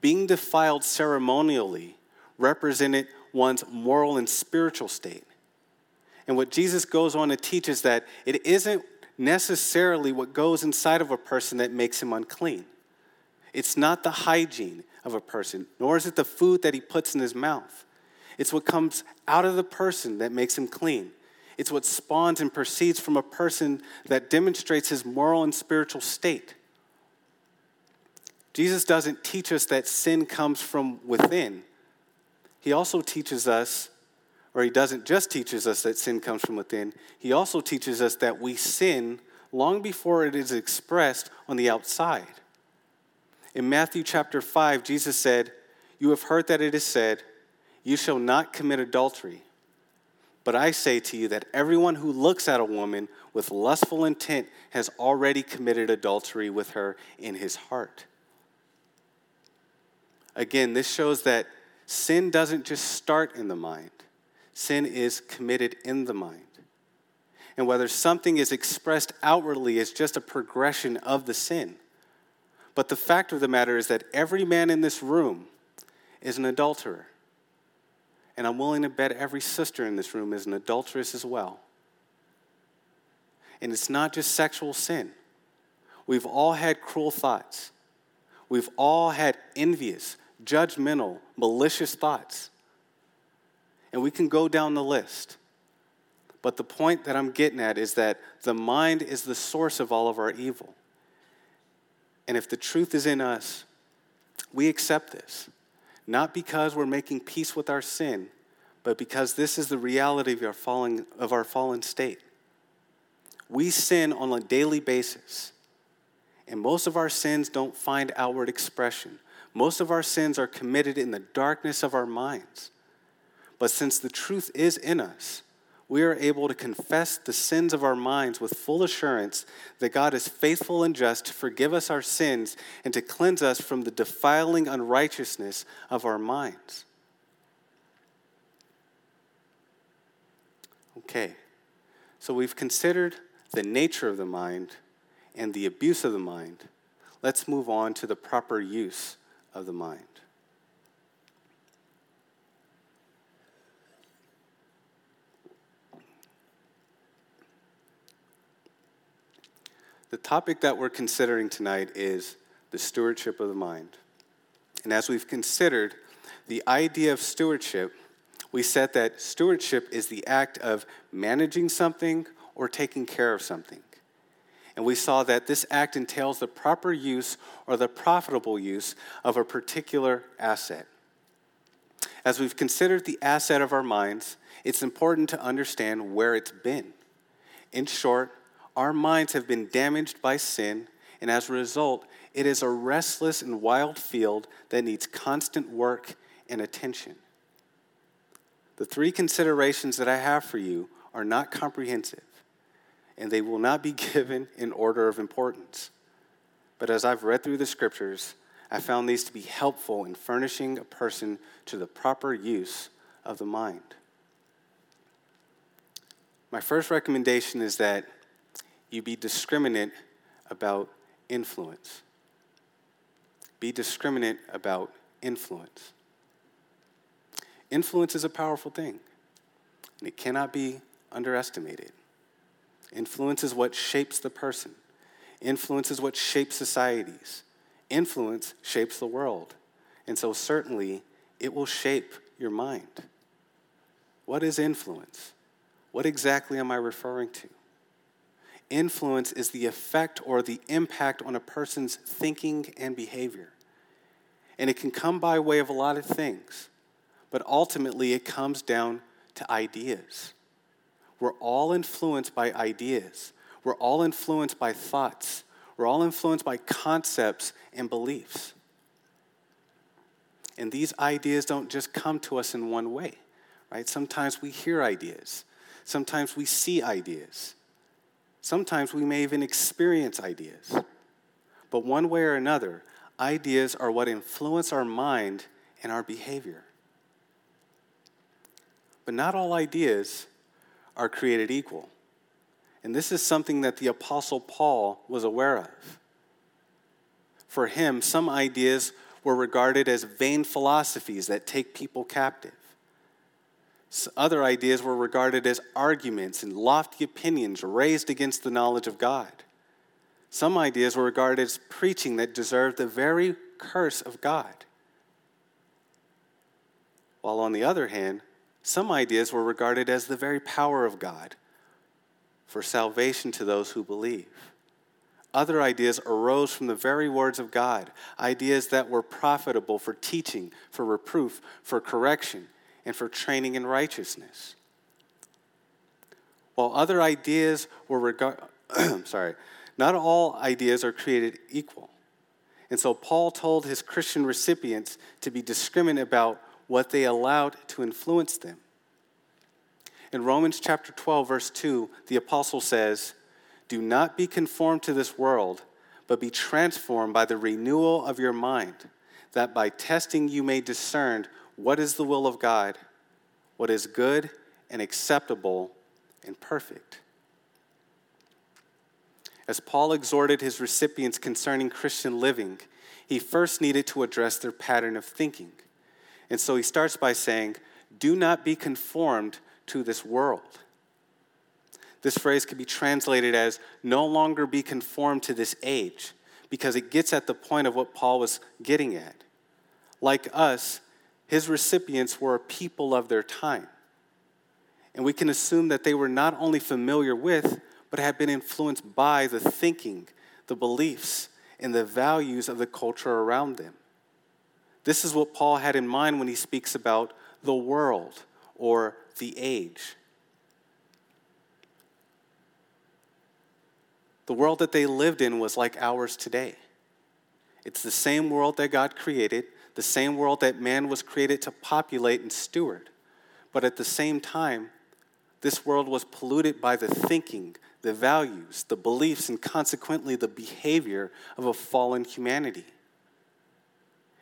Being defiled ceremonially represented one's moral and spiritual state. And what Jesus goes on to teach is that it isn't necessarily what goes inside of a person that makes him unclean. It's not the hygiene of a person, nor is it the food that he puts in his mouth. It's what comes out of the person that makes him clean. It's what spawns and proceeds from a person that demonstrates his moral and spiritual state. Jesus doesn't teach us that sin comes from within. He also teaches us, or he doesn't just teaches us that sin comes from within, he also teaches us that we sin long before it is expressed on the outside. In Matthew chapter 5, Jesus said, You have heard that it is said, You shall not commit adultery. But I say to you that everyone who looks at a woman with lustful intent has already committed adultery with her in his heart. Again, this shows that sin doesn't just start in the mind, sin is committed in the mind. And whether something is expressed outwardly is just a progression of the sin. But the fact of the matter is that every man in this room is an adulterer. And I'm willing to bet every sister in this room is an adulteress as well. And it's not just sexual sin. We've all had cruel thoughts. We've all had envious, judgmental, malicious thoughts. And we can go down the list. But the point that I'm getting at is that the mind is the source of all of our evil. And if the truth is in us, we accept this not because we're making peace with our sin, but because this is the reality of our fallen, of our fallen state. We sin on a daily basis, and most of our sins don't find outward expression. Most of our sins are committed in the darkness of our minds. But since the truth is in us, we are able to confess the sins of our minds with full assurance that God is faithful and just to forgive us our sins and to cleanse us from the defiling unrighteousness of our minds. Okay, so we've considered the nature of the mind and the abuse of the mind. Let's move on to the proper use of the mind. The topic that we're considering tonight is the stewardship of the mind. And as we've considered the idea of stewardship, we said that stewardship is the act of managing something or taking care of something. And we saw that this act entails the proper use or the profitable use of a particular asset. As we've considered the asset of our minds, it's important to understand where it's been. In short, our minds have been damaged by sin, and as a result, it is a restless and wild field that needs constant work and attention. The three considerations that I have for you are not comprehensive, and they will not be given in order of importance. But as I've read through the scriptures, I found these to be helpful in furnishing a person to the proper use of the mind. My first recommendation is that you be discriminate about influence. Be discriminate about influence. Influence is a powerful thing, and it cannot be underestimated. Influence is what shapes the person, influence is what shapes societies, influence shapes the world. And so, certainly, it will shape your mind. What is influence? What exactly am I referring to? Influence is the effect or the impact on a person's thinking and behavior. And it can come by way of a lot of things, but ultimately it comes down to ideas. We're all influenced by ideas, we're all influenced by thoughts, we're all influenced by concepts and beliefs. And these ideas don't just come to us in one way, right? Sometimes we hear ideas, sometimes we see ideas. Sometimes we may even experience ideas. But one way or another, ideas are what influence our mind and our behavior. But not all ideas are created equal. And this is something that the Apostle Paul was aware of. For him, some ideas were regarded as vain philosophies that take people captive. Other ideas were regarded as arguments and lofty opinions raised against the knowledge of God. Some ideas were regarded as preaching that deserved the very curse of God. While on the other hand, some ideas were regarded as the very power of God for salvation to those who believe. Other ideas arose from the very words of God, ideas that were profitable for teaching, for reproof, for correction, and for training in righteousness. While other ideas were regard I'm sorry, not all ideas are created equal. And so Paul told his Christian recipients to be discriminate about what they allowed to influence them. In Romans chapter 12, verse 2, the apostle says, Do not be conformed to this world, but be transformed by the renewal of your mind, that by testing you may discern what is the will of God, what is good and acceptable and perfect. As Paul exhorted his recipients concerning Christian living, he first needed to address their pattern of thinking. And so he starts by saying, Do not be conformed to this world. This phrase could be translated as no longer be conformed to this age, because it gets at the point of what Paul was getting at. Like us, his recipients were a people of their time. And we can assume that they were not only familiar with, but had been influenced by the thinking, the beliefs, and the values of the culture around them. This is what Paul had in mind when he speaks about the world or the age. The world that they lived in was like ours today. It's the same world that God created, the same world that man was created to populate and steward. But at the same time, this world was polluted by the thinking, the values, the beliefs, and consequently the behavior of a fallen humanity.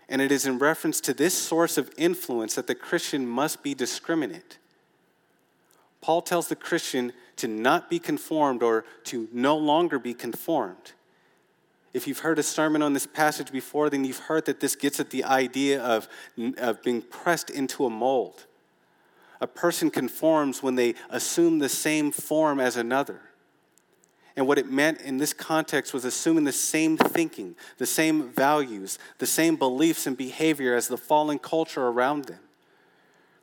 And it is in reference to this source of influence that the Christian must be discriminate. Paul tells the Christian to not be conformed or to no longer be conformed. If you've heard a sermon on this passage before, then you've heard that this gets at the idea of, of being pressed into a mold. A person conforms when they assume the same form as another. And what it meant in this context was assuming the same thinking, the same values, the same beliefs and behavior as the fallen culture around them.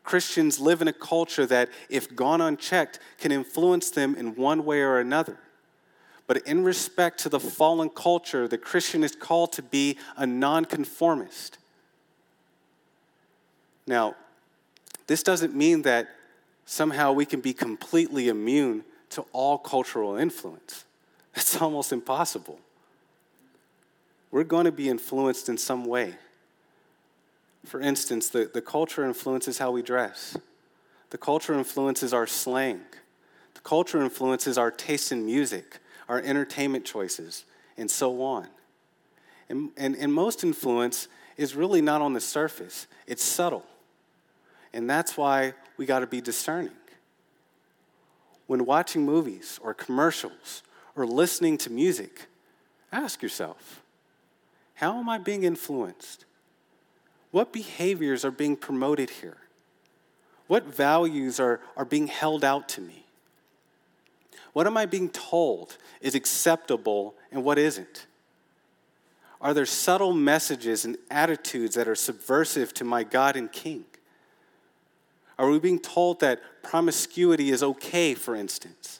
Christians live in a culture that, if gone unchecked, can influence them in one way or another. But in respect to the fallen culture, the Christian is called to be a nonconformist. Now, this doesn't mean that somehow we can be completely immune to all cultural influence. That's almost impossible. We're going to be influenced in some way. For instance, the, the culture influences how we dress. The culture influences our slang. The culture influences our taste in music, our entertainment choices, and so on. And, and, and most influence is really not on the surface, it's subtle. And that's why we got to be discerning. When watching movies or commercials or listening to music, ask yourself how am I being influenced? What behaviors are being promoted here? What values are, are being held out to me? What am I being told is acceptable and what isn't? Are there subtle messages and attitudes that are subversive to my God and King? Are we being told that promiscuity is okay, for instance?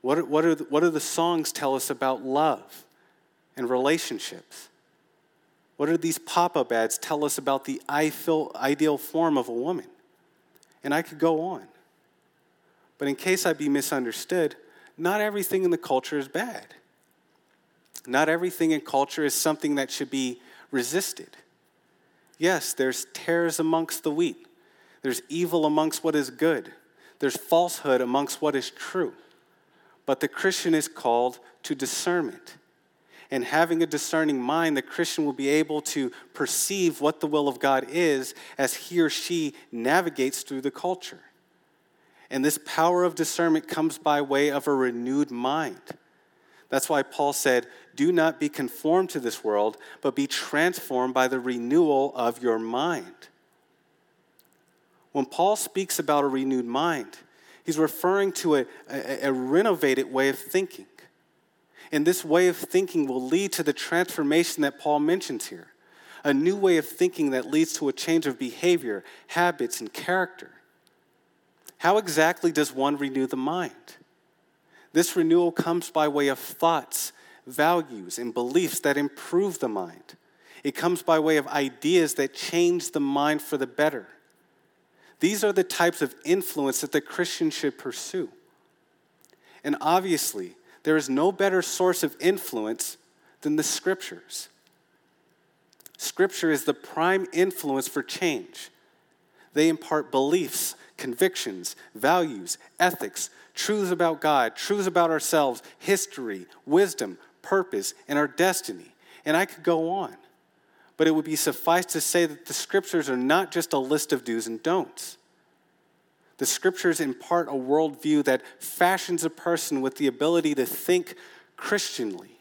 What, are, what, are the, what do the songs tell us about love and relationships? What do these pop up ads tell us about the ideal form of a woman? And I could go on. But in case I be misunderstood, not everything in the culture is bad. Not everything in culture is something that should be resisted. Yes, there's tares amongst the wheat, there's evil amongst what is good, there's falsehood amongst what is true. But the Christian is called to discernment and having a discerning mind, the Christian will be able to perceive what the will of God is as he or she navigates through the culture. And this power of discernment comes by way of a renewed mind. That's why Paul said, Do not be conformed to this world, but be transformed by the renewal of your mind. When Paul speaks about a renewed mind, he's referring to a, a, a renovated way of thinking. And this way of thinking will lead to the transformation that Paul mentions here a new way of thinking that leads to a change of behavior, habits, and character. How exactly does one renew the mind? This renewal comes by way of thoughts, values, and beliefs that improve the mind. It comes by way of ideas that change the mind for the better. These are the types of influence that the Christian should pursue. And obviously, there is no better source of influence than the scriptures. Scripture is the prime influence for change. They impart beliefs, convictions, values, ethics, truths about God, truths about ourselves, history, wisdom, purpose, and our destiny. And I could go on. But it would be suffice to say that the scriptures are not just a list of do's and don'ts. The scriptures impart a worldview that fashions a person with the ability to think Christianly.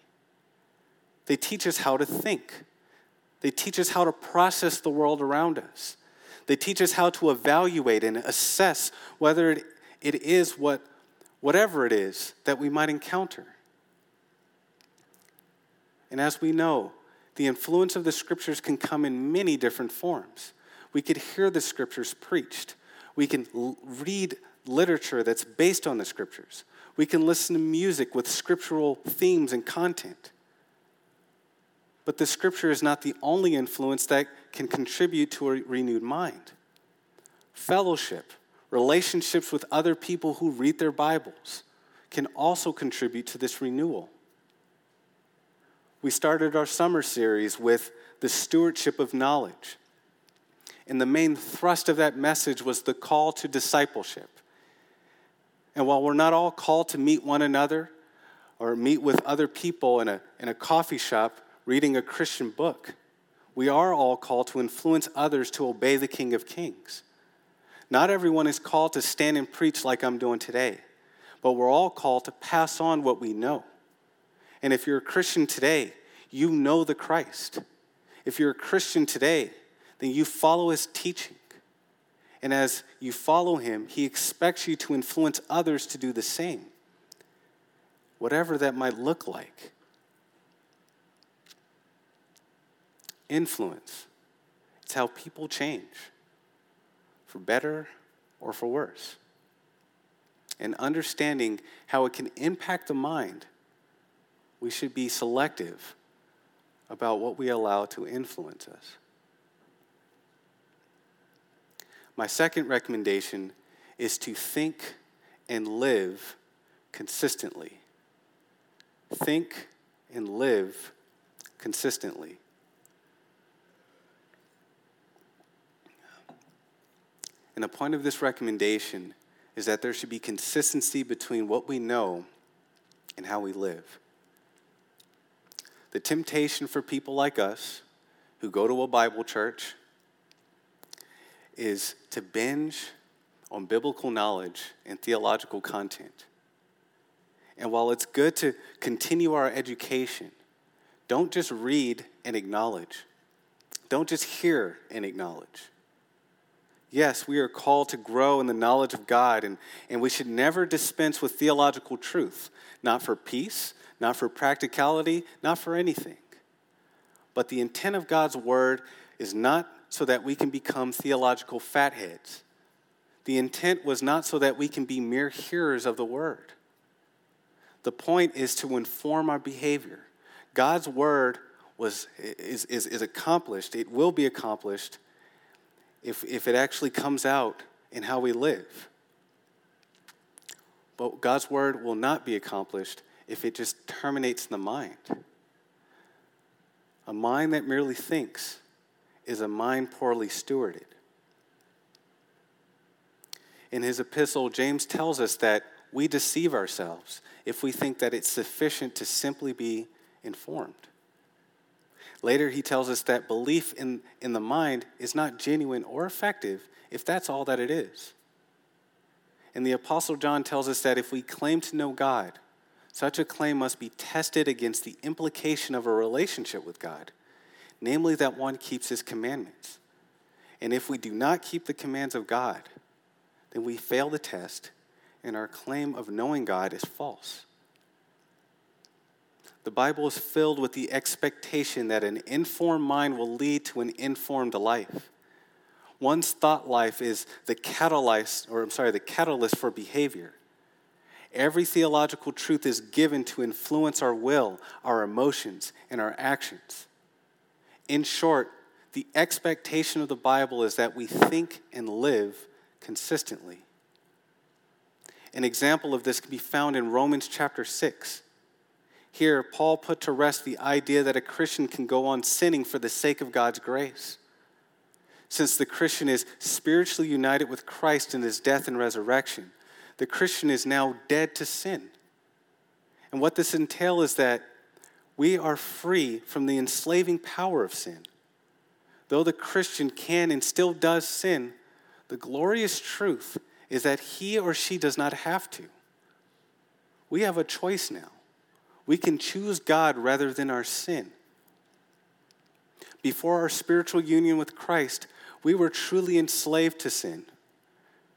They teach us how to think. They teach us how to process the world around us. They teach us how to evaluate and assess whether it, it is what, whatever it is that we might encounter. And as we know, the influence of the scriptures can come in many different forms. We could hear the scriptures preached. We can l- read literature that's based on the scriptures. We can listen to music with scriptural themes and content. But the scripture is not the only influence that can contribute to a renewed mind. Fellowship, relationships with other people who read their Bibles, can also contribute to this renewal. We started our summer series with the stewardship of knowledge. And the main thrust of that message was the call to discipleship. And while we're not all called to meet one another or meet with other people in a, in a coffee shop reading a Christian book, we are all called to influence others to obey the King of Kings. Not everyone is called to stand and preach like I'm doing today, but we're all called to pass on what we know. And if you're a Christian today, you know the Christ. If you're a Christian today, then you follow his teaching. And as you follow him, he expects you to influence others to do the same, whatever that might look like. Influence. It's how people change, for better or for worse. and understanding how it can impact the mind, we should be selective about what we allow to influence us. My second recommendation is to think and live consistently. Think and live consistently. And the point of this recommendation is that there should be consistency between what we know and how we live. The temptation for people like us who go to a Bible church is to binge on biblical knowledge and theological content. And while it's good to continue our education, don't just read and acknowledge. Don't just hear and acknowledge. Yes, we are called to grow in the knowledge of God, and, and we should never dispense with theological truth, not for peace, not for practicality, not for anything. But the intent of God's word is not so that we can become theological fatheads. The intent was not so that we can be mere hearers of the word. The point is to inform our behavior. God's word was, is, is, is accomplished, it will be accomplished if, if it actually comes out in how we live. But God's word will not be accomplished if it just terminates in the mind. A mind that merely thinks is a mind poorly stewarded. In his epistle, James tells us that we deceive ourselves if we think that it's sufficient to simply be informed. Later, he tells us that belief in, in the mind is not genuine or effective if that's all that it is. And the Apostle John tells us that if we claim to know God, such a claim must be tested against the implication of a relationship with God, namely that one keeps his commandments. And if we do not keep the commands of God, then we fail the test, and our claim of knowing God is false. The Bible is filled with the expectation that an informed mind will lead to an informed life. One's thought life is the catalyst, or I'm sorry, the catalyst for behavior. Every theological truth is given to influence our will, our emotions, and our actions. In short, the expectation of the Bible is that we think and live consistently. An example of this can be found in Romans chapter 6. Here, Paul put to rest the idea that a Christian can go on sinning for the sake of God's grace. Since the Christian is spiritually united with Christ in his death and resurrection, the Christian is now dead to sin. And what this entails is that we are free from the enslaving power of sin. Though the Christian can and still does sin, the glorious truth is that he or she does not have to. We have a choice now. We can choose God rather than our sin. Before our spiritual union with Christ, we were truly enslaved to sin.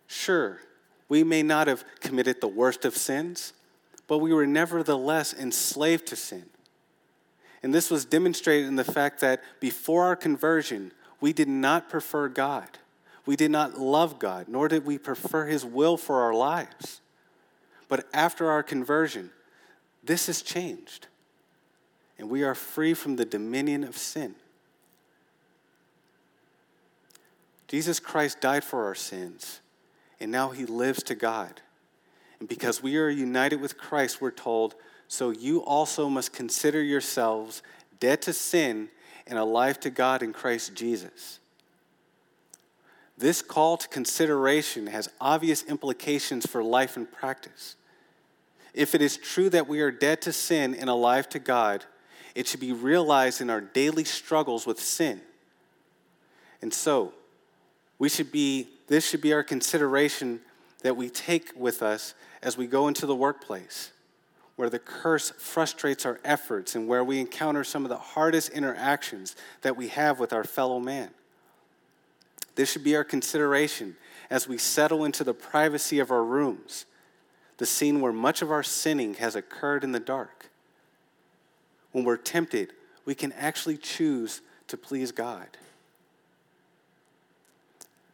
Sure, we may not have committed the worst of sins, but we were nevertheless enslaved to sin. And this was demonstrated in the fact that before our conversion, we did not prefer God. We did not love God, nor did we prefer His will for our lives. But after our conversion, this has changed, and we are free from the dominion of sin. Jesus Christ died for our sins, and now he lives to God. And because we are united with Christ, we're told, so you also must consider yourselves dead to sin and alive to God in Christ Jesus. This call to consideration has obvious implications for life and practice. If it is true that we are dead to sin and alive to God, it should be realized in our daily struggles with sin. And so, we should be, this should be our consideration that we take with us as we go into the workplace, where the curse frustrates our efforts and where we encounter some of the hardest interactions that we have with our fellow man. This should be our consideration as we settle into the privacy of our rooms the scene where much of our sinning has occurred in the dark. When we're tempted, we can actually choose to please God.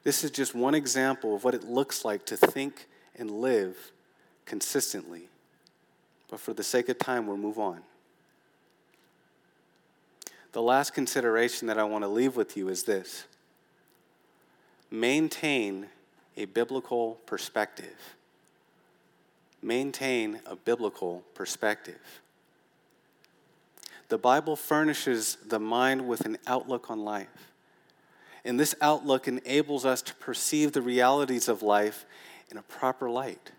This is just one example of what it looks like to think and live consistently. But for the sake of time, we'll move on. The last consideration that I want to leave with you is this maintain a biblical perspective. Maintain a biblical perspective. The Bible furnishes the mind with an outlook on life. And this outlook enables us to perceive the realities of life in a proper light.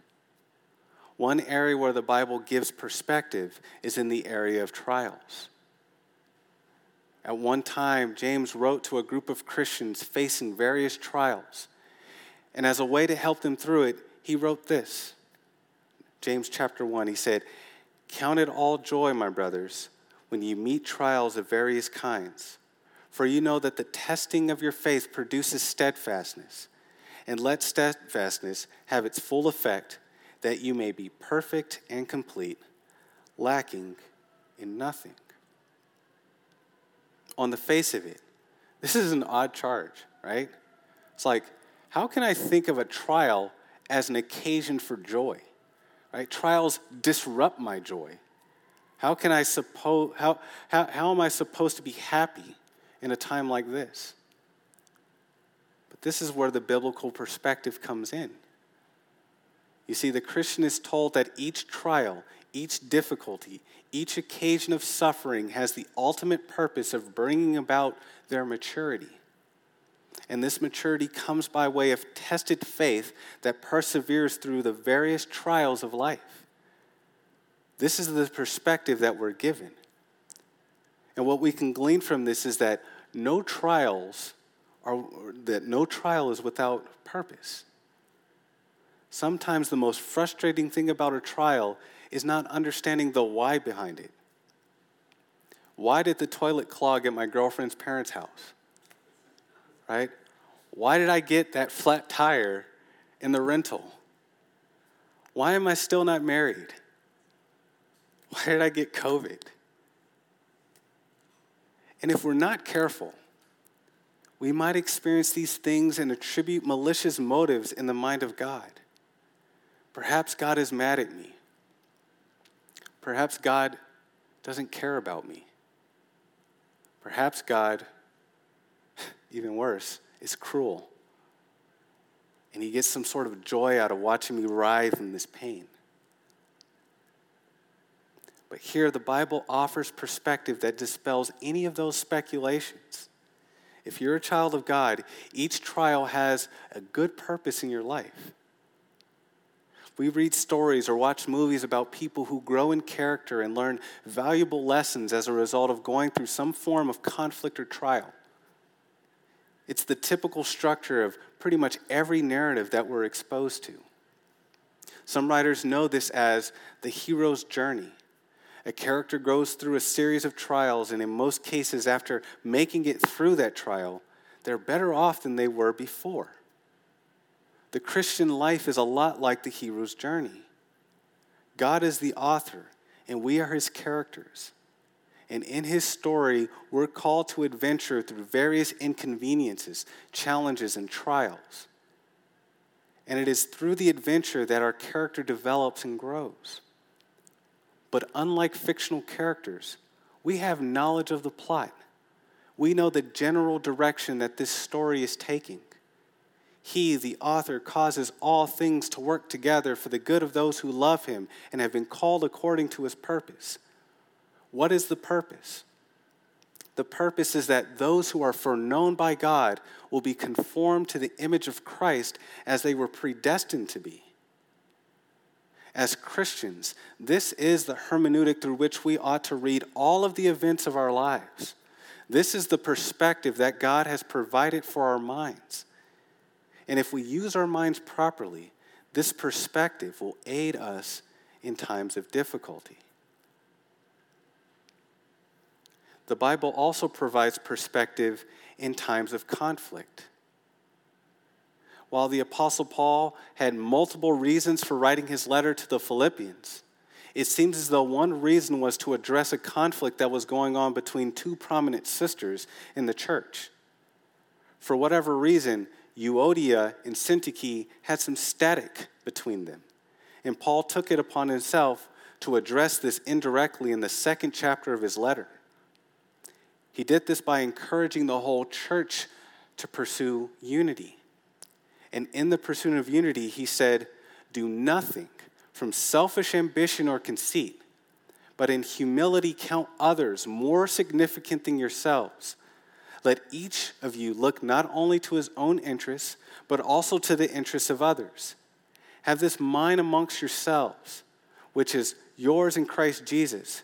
One area where the Bible gives perspective is in the area of trials. At one time, James wrote to a group of Christians facing various trials. And as a way to help them through it, he wrote this James chapter 1. He said, Count it all joy, my brothers, when you meet trials of various kinds. For you know that the testing of your faith produces steadfastness. And let steadfastness have its full effect, that you may be perfect and complete, lacking in nothing on the face of it, this is an odd charge, right? It's like, how can I think of a trial as an occasion for joy? Right? Trials disrupt my joy. How can I suppose how, how, how am I supposed to be happy in a time like this? But this is where the biblical perspective comes in. You see, the Christian is told that each trial, each difficulty, each occasion of suffering has the ultimate purpose of bringing about their maturity. And this maturity comes by way of tested faith that perseveres through the various trials of life. This is the perspective that we're given. And what we can glean from this is that no trials are that no trial is without purpose. Sometimes the most frustrating thing about a trial is not understanding the why behind it. Why did the toilet clog at my girlfriend's parents' house? Right? Why did I get that flat tire in the rental? Why am I still not married? Why did I get COVID? And if we're not careful, we might experience these things and attribute malicious motives in the mind of God. Perhaps God is mad at me. Perhaps God doesn't care about me. Perhaps God, even worse, is cruel. And he gets some sort of joy out of watching me writhe in this pain. But here, the Bible offers perspective that dispels any of those speculations. If you're a child of God, each trial has a good purpose in your life. We read stories or watch movies about people who grow in character and learn valuable lessons as a result of going through some form of conflict or trial. It's the typical structure of pretty much every narrative that we're exposed to. Some writers know this as the hero's journey. A character goes through a series of trials, and in most cases, after making it through that trial, they're better off than they were before. The Christian life is a lot like the hero's journey. God is the author, and we are his characters. And in his story, we're called to adventure through various inconveniences, challenges, and trials. And it is through the adventure that our character develops and grows. But unlike fictional characters, we have knowledge of the plot. We know the general direction that this story is taking. He, the author, causes all things to work together for the good of those who love him and have been called according to his purpose. What is the purpose? The purpose is that those who are foreknown by God will be conformed to the image of Christ as they were predestined to be. As Christians, this is the hermeneutic through which we ought to read all of the events of our lives. This is the perspective that God has provided for our minds. And if we use our minds properly, this perspective will aid us in times of difficulty. The Bible also provides perspective in times of conflict. While the Apostle Paul had multiple reasons for writing his letter to the Philippians, it seems as though one reason was to address a conflict that was going on between two prominent sisters in the church. For whatever reason, Euodia and Syntyche had some static between them. And Paul took it upon himself to address this indirectly in the second chapter of his letter. He did this by encouraging the whole church to pursue unity. And in the pursuit of unity, he said, Do nothing from selfish ambition or conceit, but in humility count others more significant than yourselves. Let each of you look not only to his own interests, but also to the interests of others. Have this mind amongst yourselves, which is yours in Christ Jesus,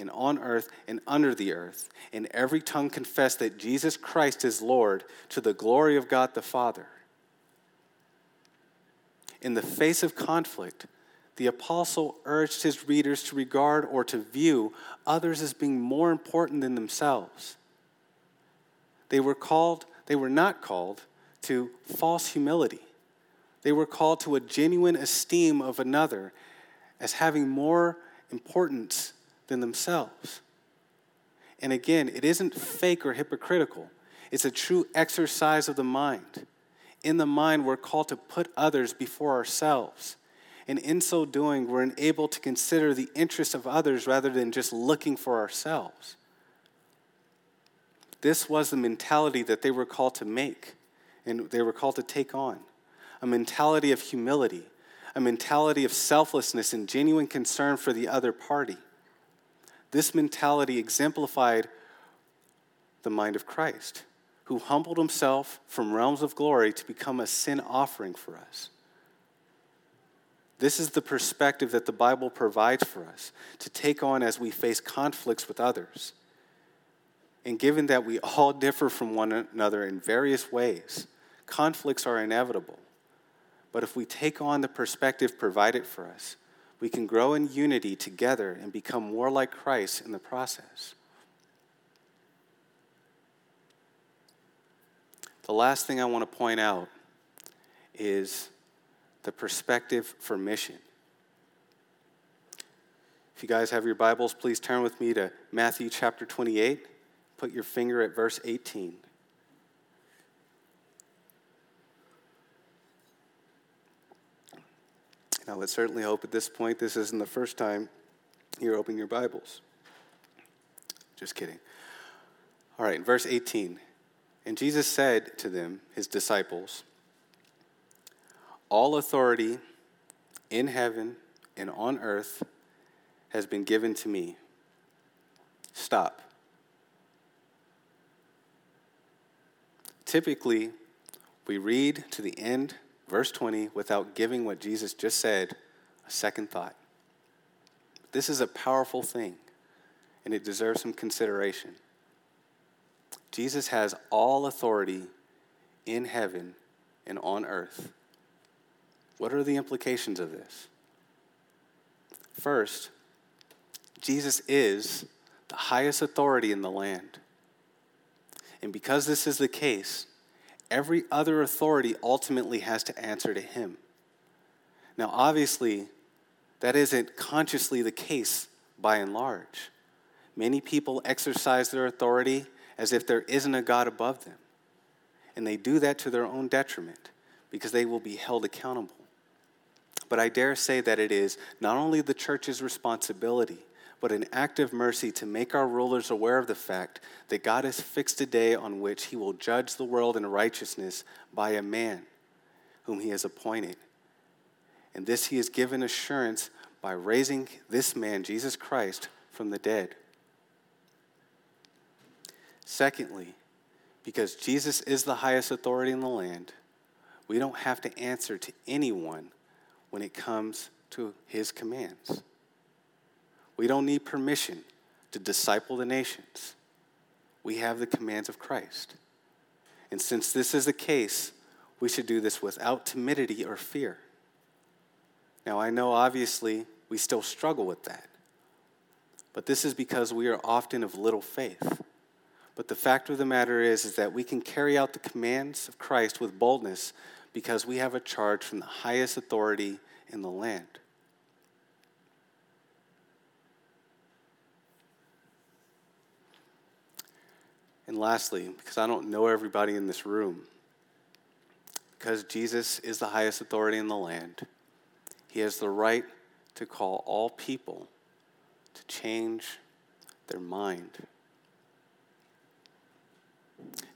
and on earth and under the earth, and every tongue confess that Jesus Christ is Lord to the glory of God the Father. In the face of conflict, the apostle urged his readers to regard or to view others as being more important than themselves. They were called, they were not called to false humility. They were called to a genuine esteem of another as having more importance than themselves. And again, it isn't fake or hypocritical, it's a true exercise of the mind. In the mind, we're called to put others before ourselves. And in so doing, we're enabled to consider the interests of others rather than just looking for ourselves. This was the mentality that they were called to make and they were called to take on a mentality of humility, a mentality of selflessness and genuine concern for the other party. This mentality exemplified the mind of Christ, who humbled himself from realms of glory to become a sin offering for us. This is the perspective that the Bible provides for us to take on as we face conflicts with others. And given that we all differ from one another in various ways, conflicts are inevitable. But if we take on the perspective provided for us, we can grow in unity together and become more like Christ in the process. The last thing I want to point out is the perspective for mission. If you guys have your Bibles, please turn with me to Matthew chapter 28. Put your finger at verse 18. Now, let's certainly hope at this point this isn't the first time you're opening your Bibles. Just kidding. All right, verse 18. And Jesus said to them, his disciples, All authority in heaven and on earth has been given to me. Stop. Typically, we read to the end verse 20, without giving what Jesus just said a second thought. This is a powerful thing, and it deserves some consideration. Jesus has all authority in heaven and on earth. What are the implications of this? First, Jesus is the highest authority in the land. And because this is the case, every other authority ultimately has to answer to him. Now, obviously, that isn't consciously the case by and large. Many people exercise their authority as if there isn't a God above them. And they do that to their own detriment because they will be held accountable. But I dare say that it is not only the church's responsibility, but an act of mercy to make our rulers aware of the fact that God has fixed a day on which he will judge the world in righteousness by a man whom he has appointed. And this he has given assurance by raising this man, Jesus Christ, from the dead. Secondly, because Jesus is the highest authority in the land, we don't have to answer to anyone when it comes to his commands. We don't need permission to disciple the nations. We have the commands of Christ. And since this is the case, we should do this without timidity or fear. Now, I know obviously we still struggle with that, but this is because we are often of little faith. But the fact of the matter is, is that we can carry out the commands of Christ with boldness because we have a charge from the highest authority in the land. And lastly, because I don't know everybody in this room, because Jesus is the highest authority in the land, he has the right to call all people to change their mind.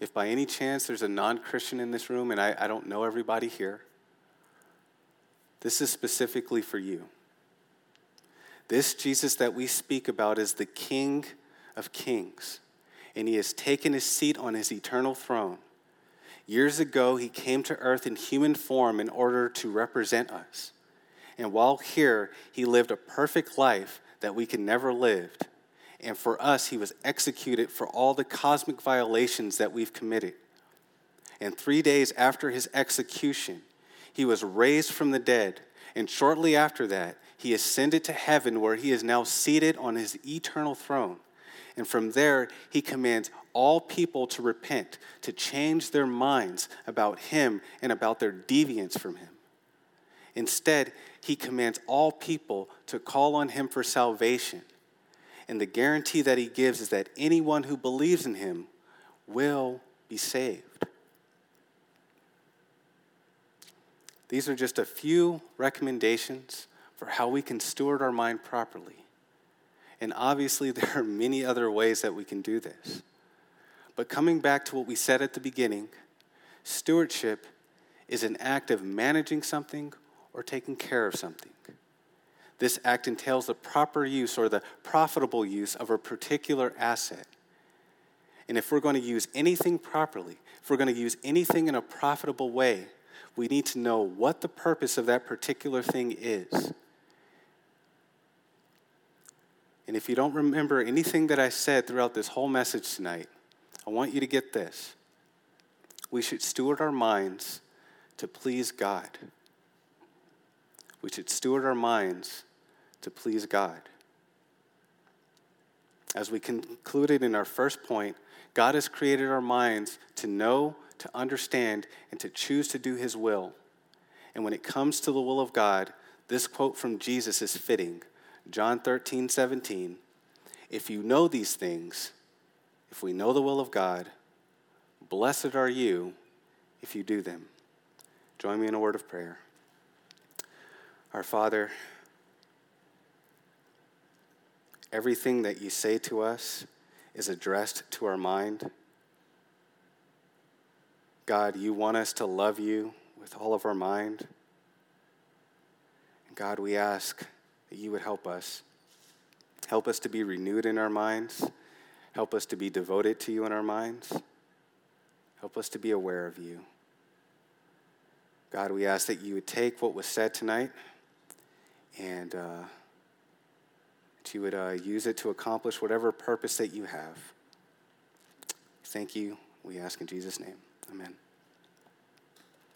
If by any chance there's a non Christian in this room, and I, I don't know everybody here, this is specifically for you. This Jesus that we speak about is the King of Kings, and he has taken his seat on his eternal throne. Years ago, he came to earth in human form in order to represent us. And while here, he lived a perfect life that we could never live and for us, he was executed for all the cosmic violations that we've committed. And three days after his execution, he was raised from the dead. And shortly after that, he ascended to heaven, where he is now seated on his eternal throne. And from there, he commands all people to repent, to change their minds about him and about their deviance from him. Instead, he commands all people to call on him for salvation and the guarantee that he gives is that anyone who believes in him will be saved. These are just a few recommendations for how we can steward our mind properly. And obviously, there are many other ways that we can do this. But coming back to what we said at the beginning, stewardship is an act of managing something or taking care of something. This act entails the proper use or the profitable use of a particular asset. And if we're going to use anything properly, if we're going to use anything in a profitable way, we need to know what the purpose of that particular thing is. And if you don't remember anything that I said throughout this whole message tonight, I want you to get this. We should steward our minds to please God. We should steward our minds to please God. As we concluded in our first point, God has created our minds to know, to understand, and to choose to do His will. And when it comes to the will of God, this quote from Jesus is fitting John 13, 17. If you know these things, if we know the will of God, blessed are you if you do them. Join me in a word of prayer. Our Father, everything that you say to us is addressed to our mind. God, you want us to love you with all of our mind. God, we ask that you would help us. Help us to be renewed in our minds. Help us to be devoted to you in our minds. Help us to be aware of you. God, we ask that you would take what was said tonight and uh, that you would uh, use it to accomplish whatever purpose that you have. Thank you. We ask in Jesus' name. Amen.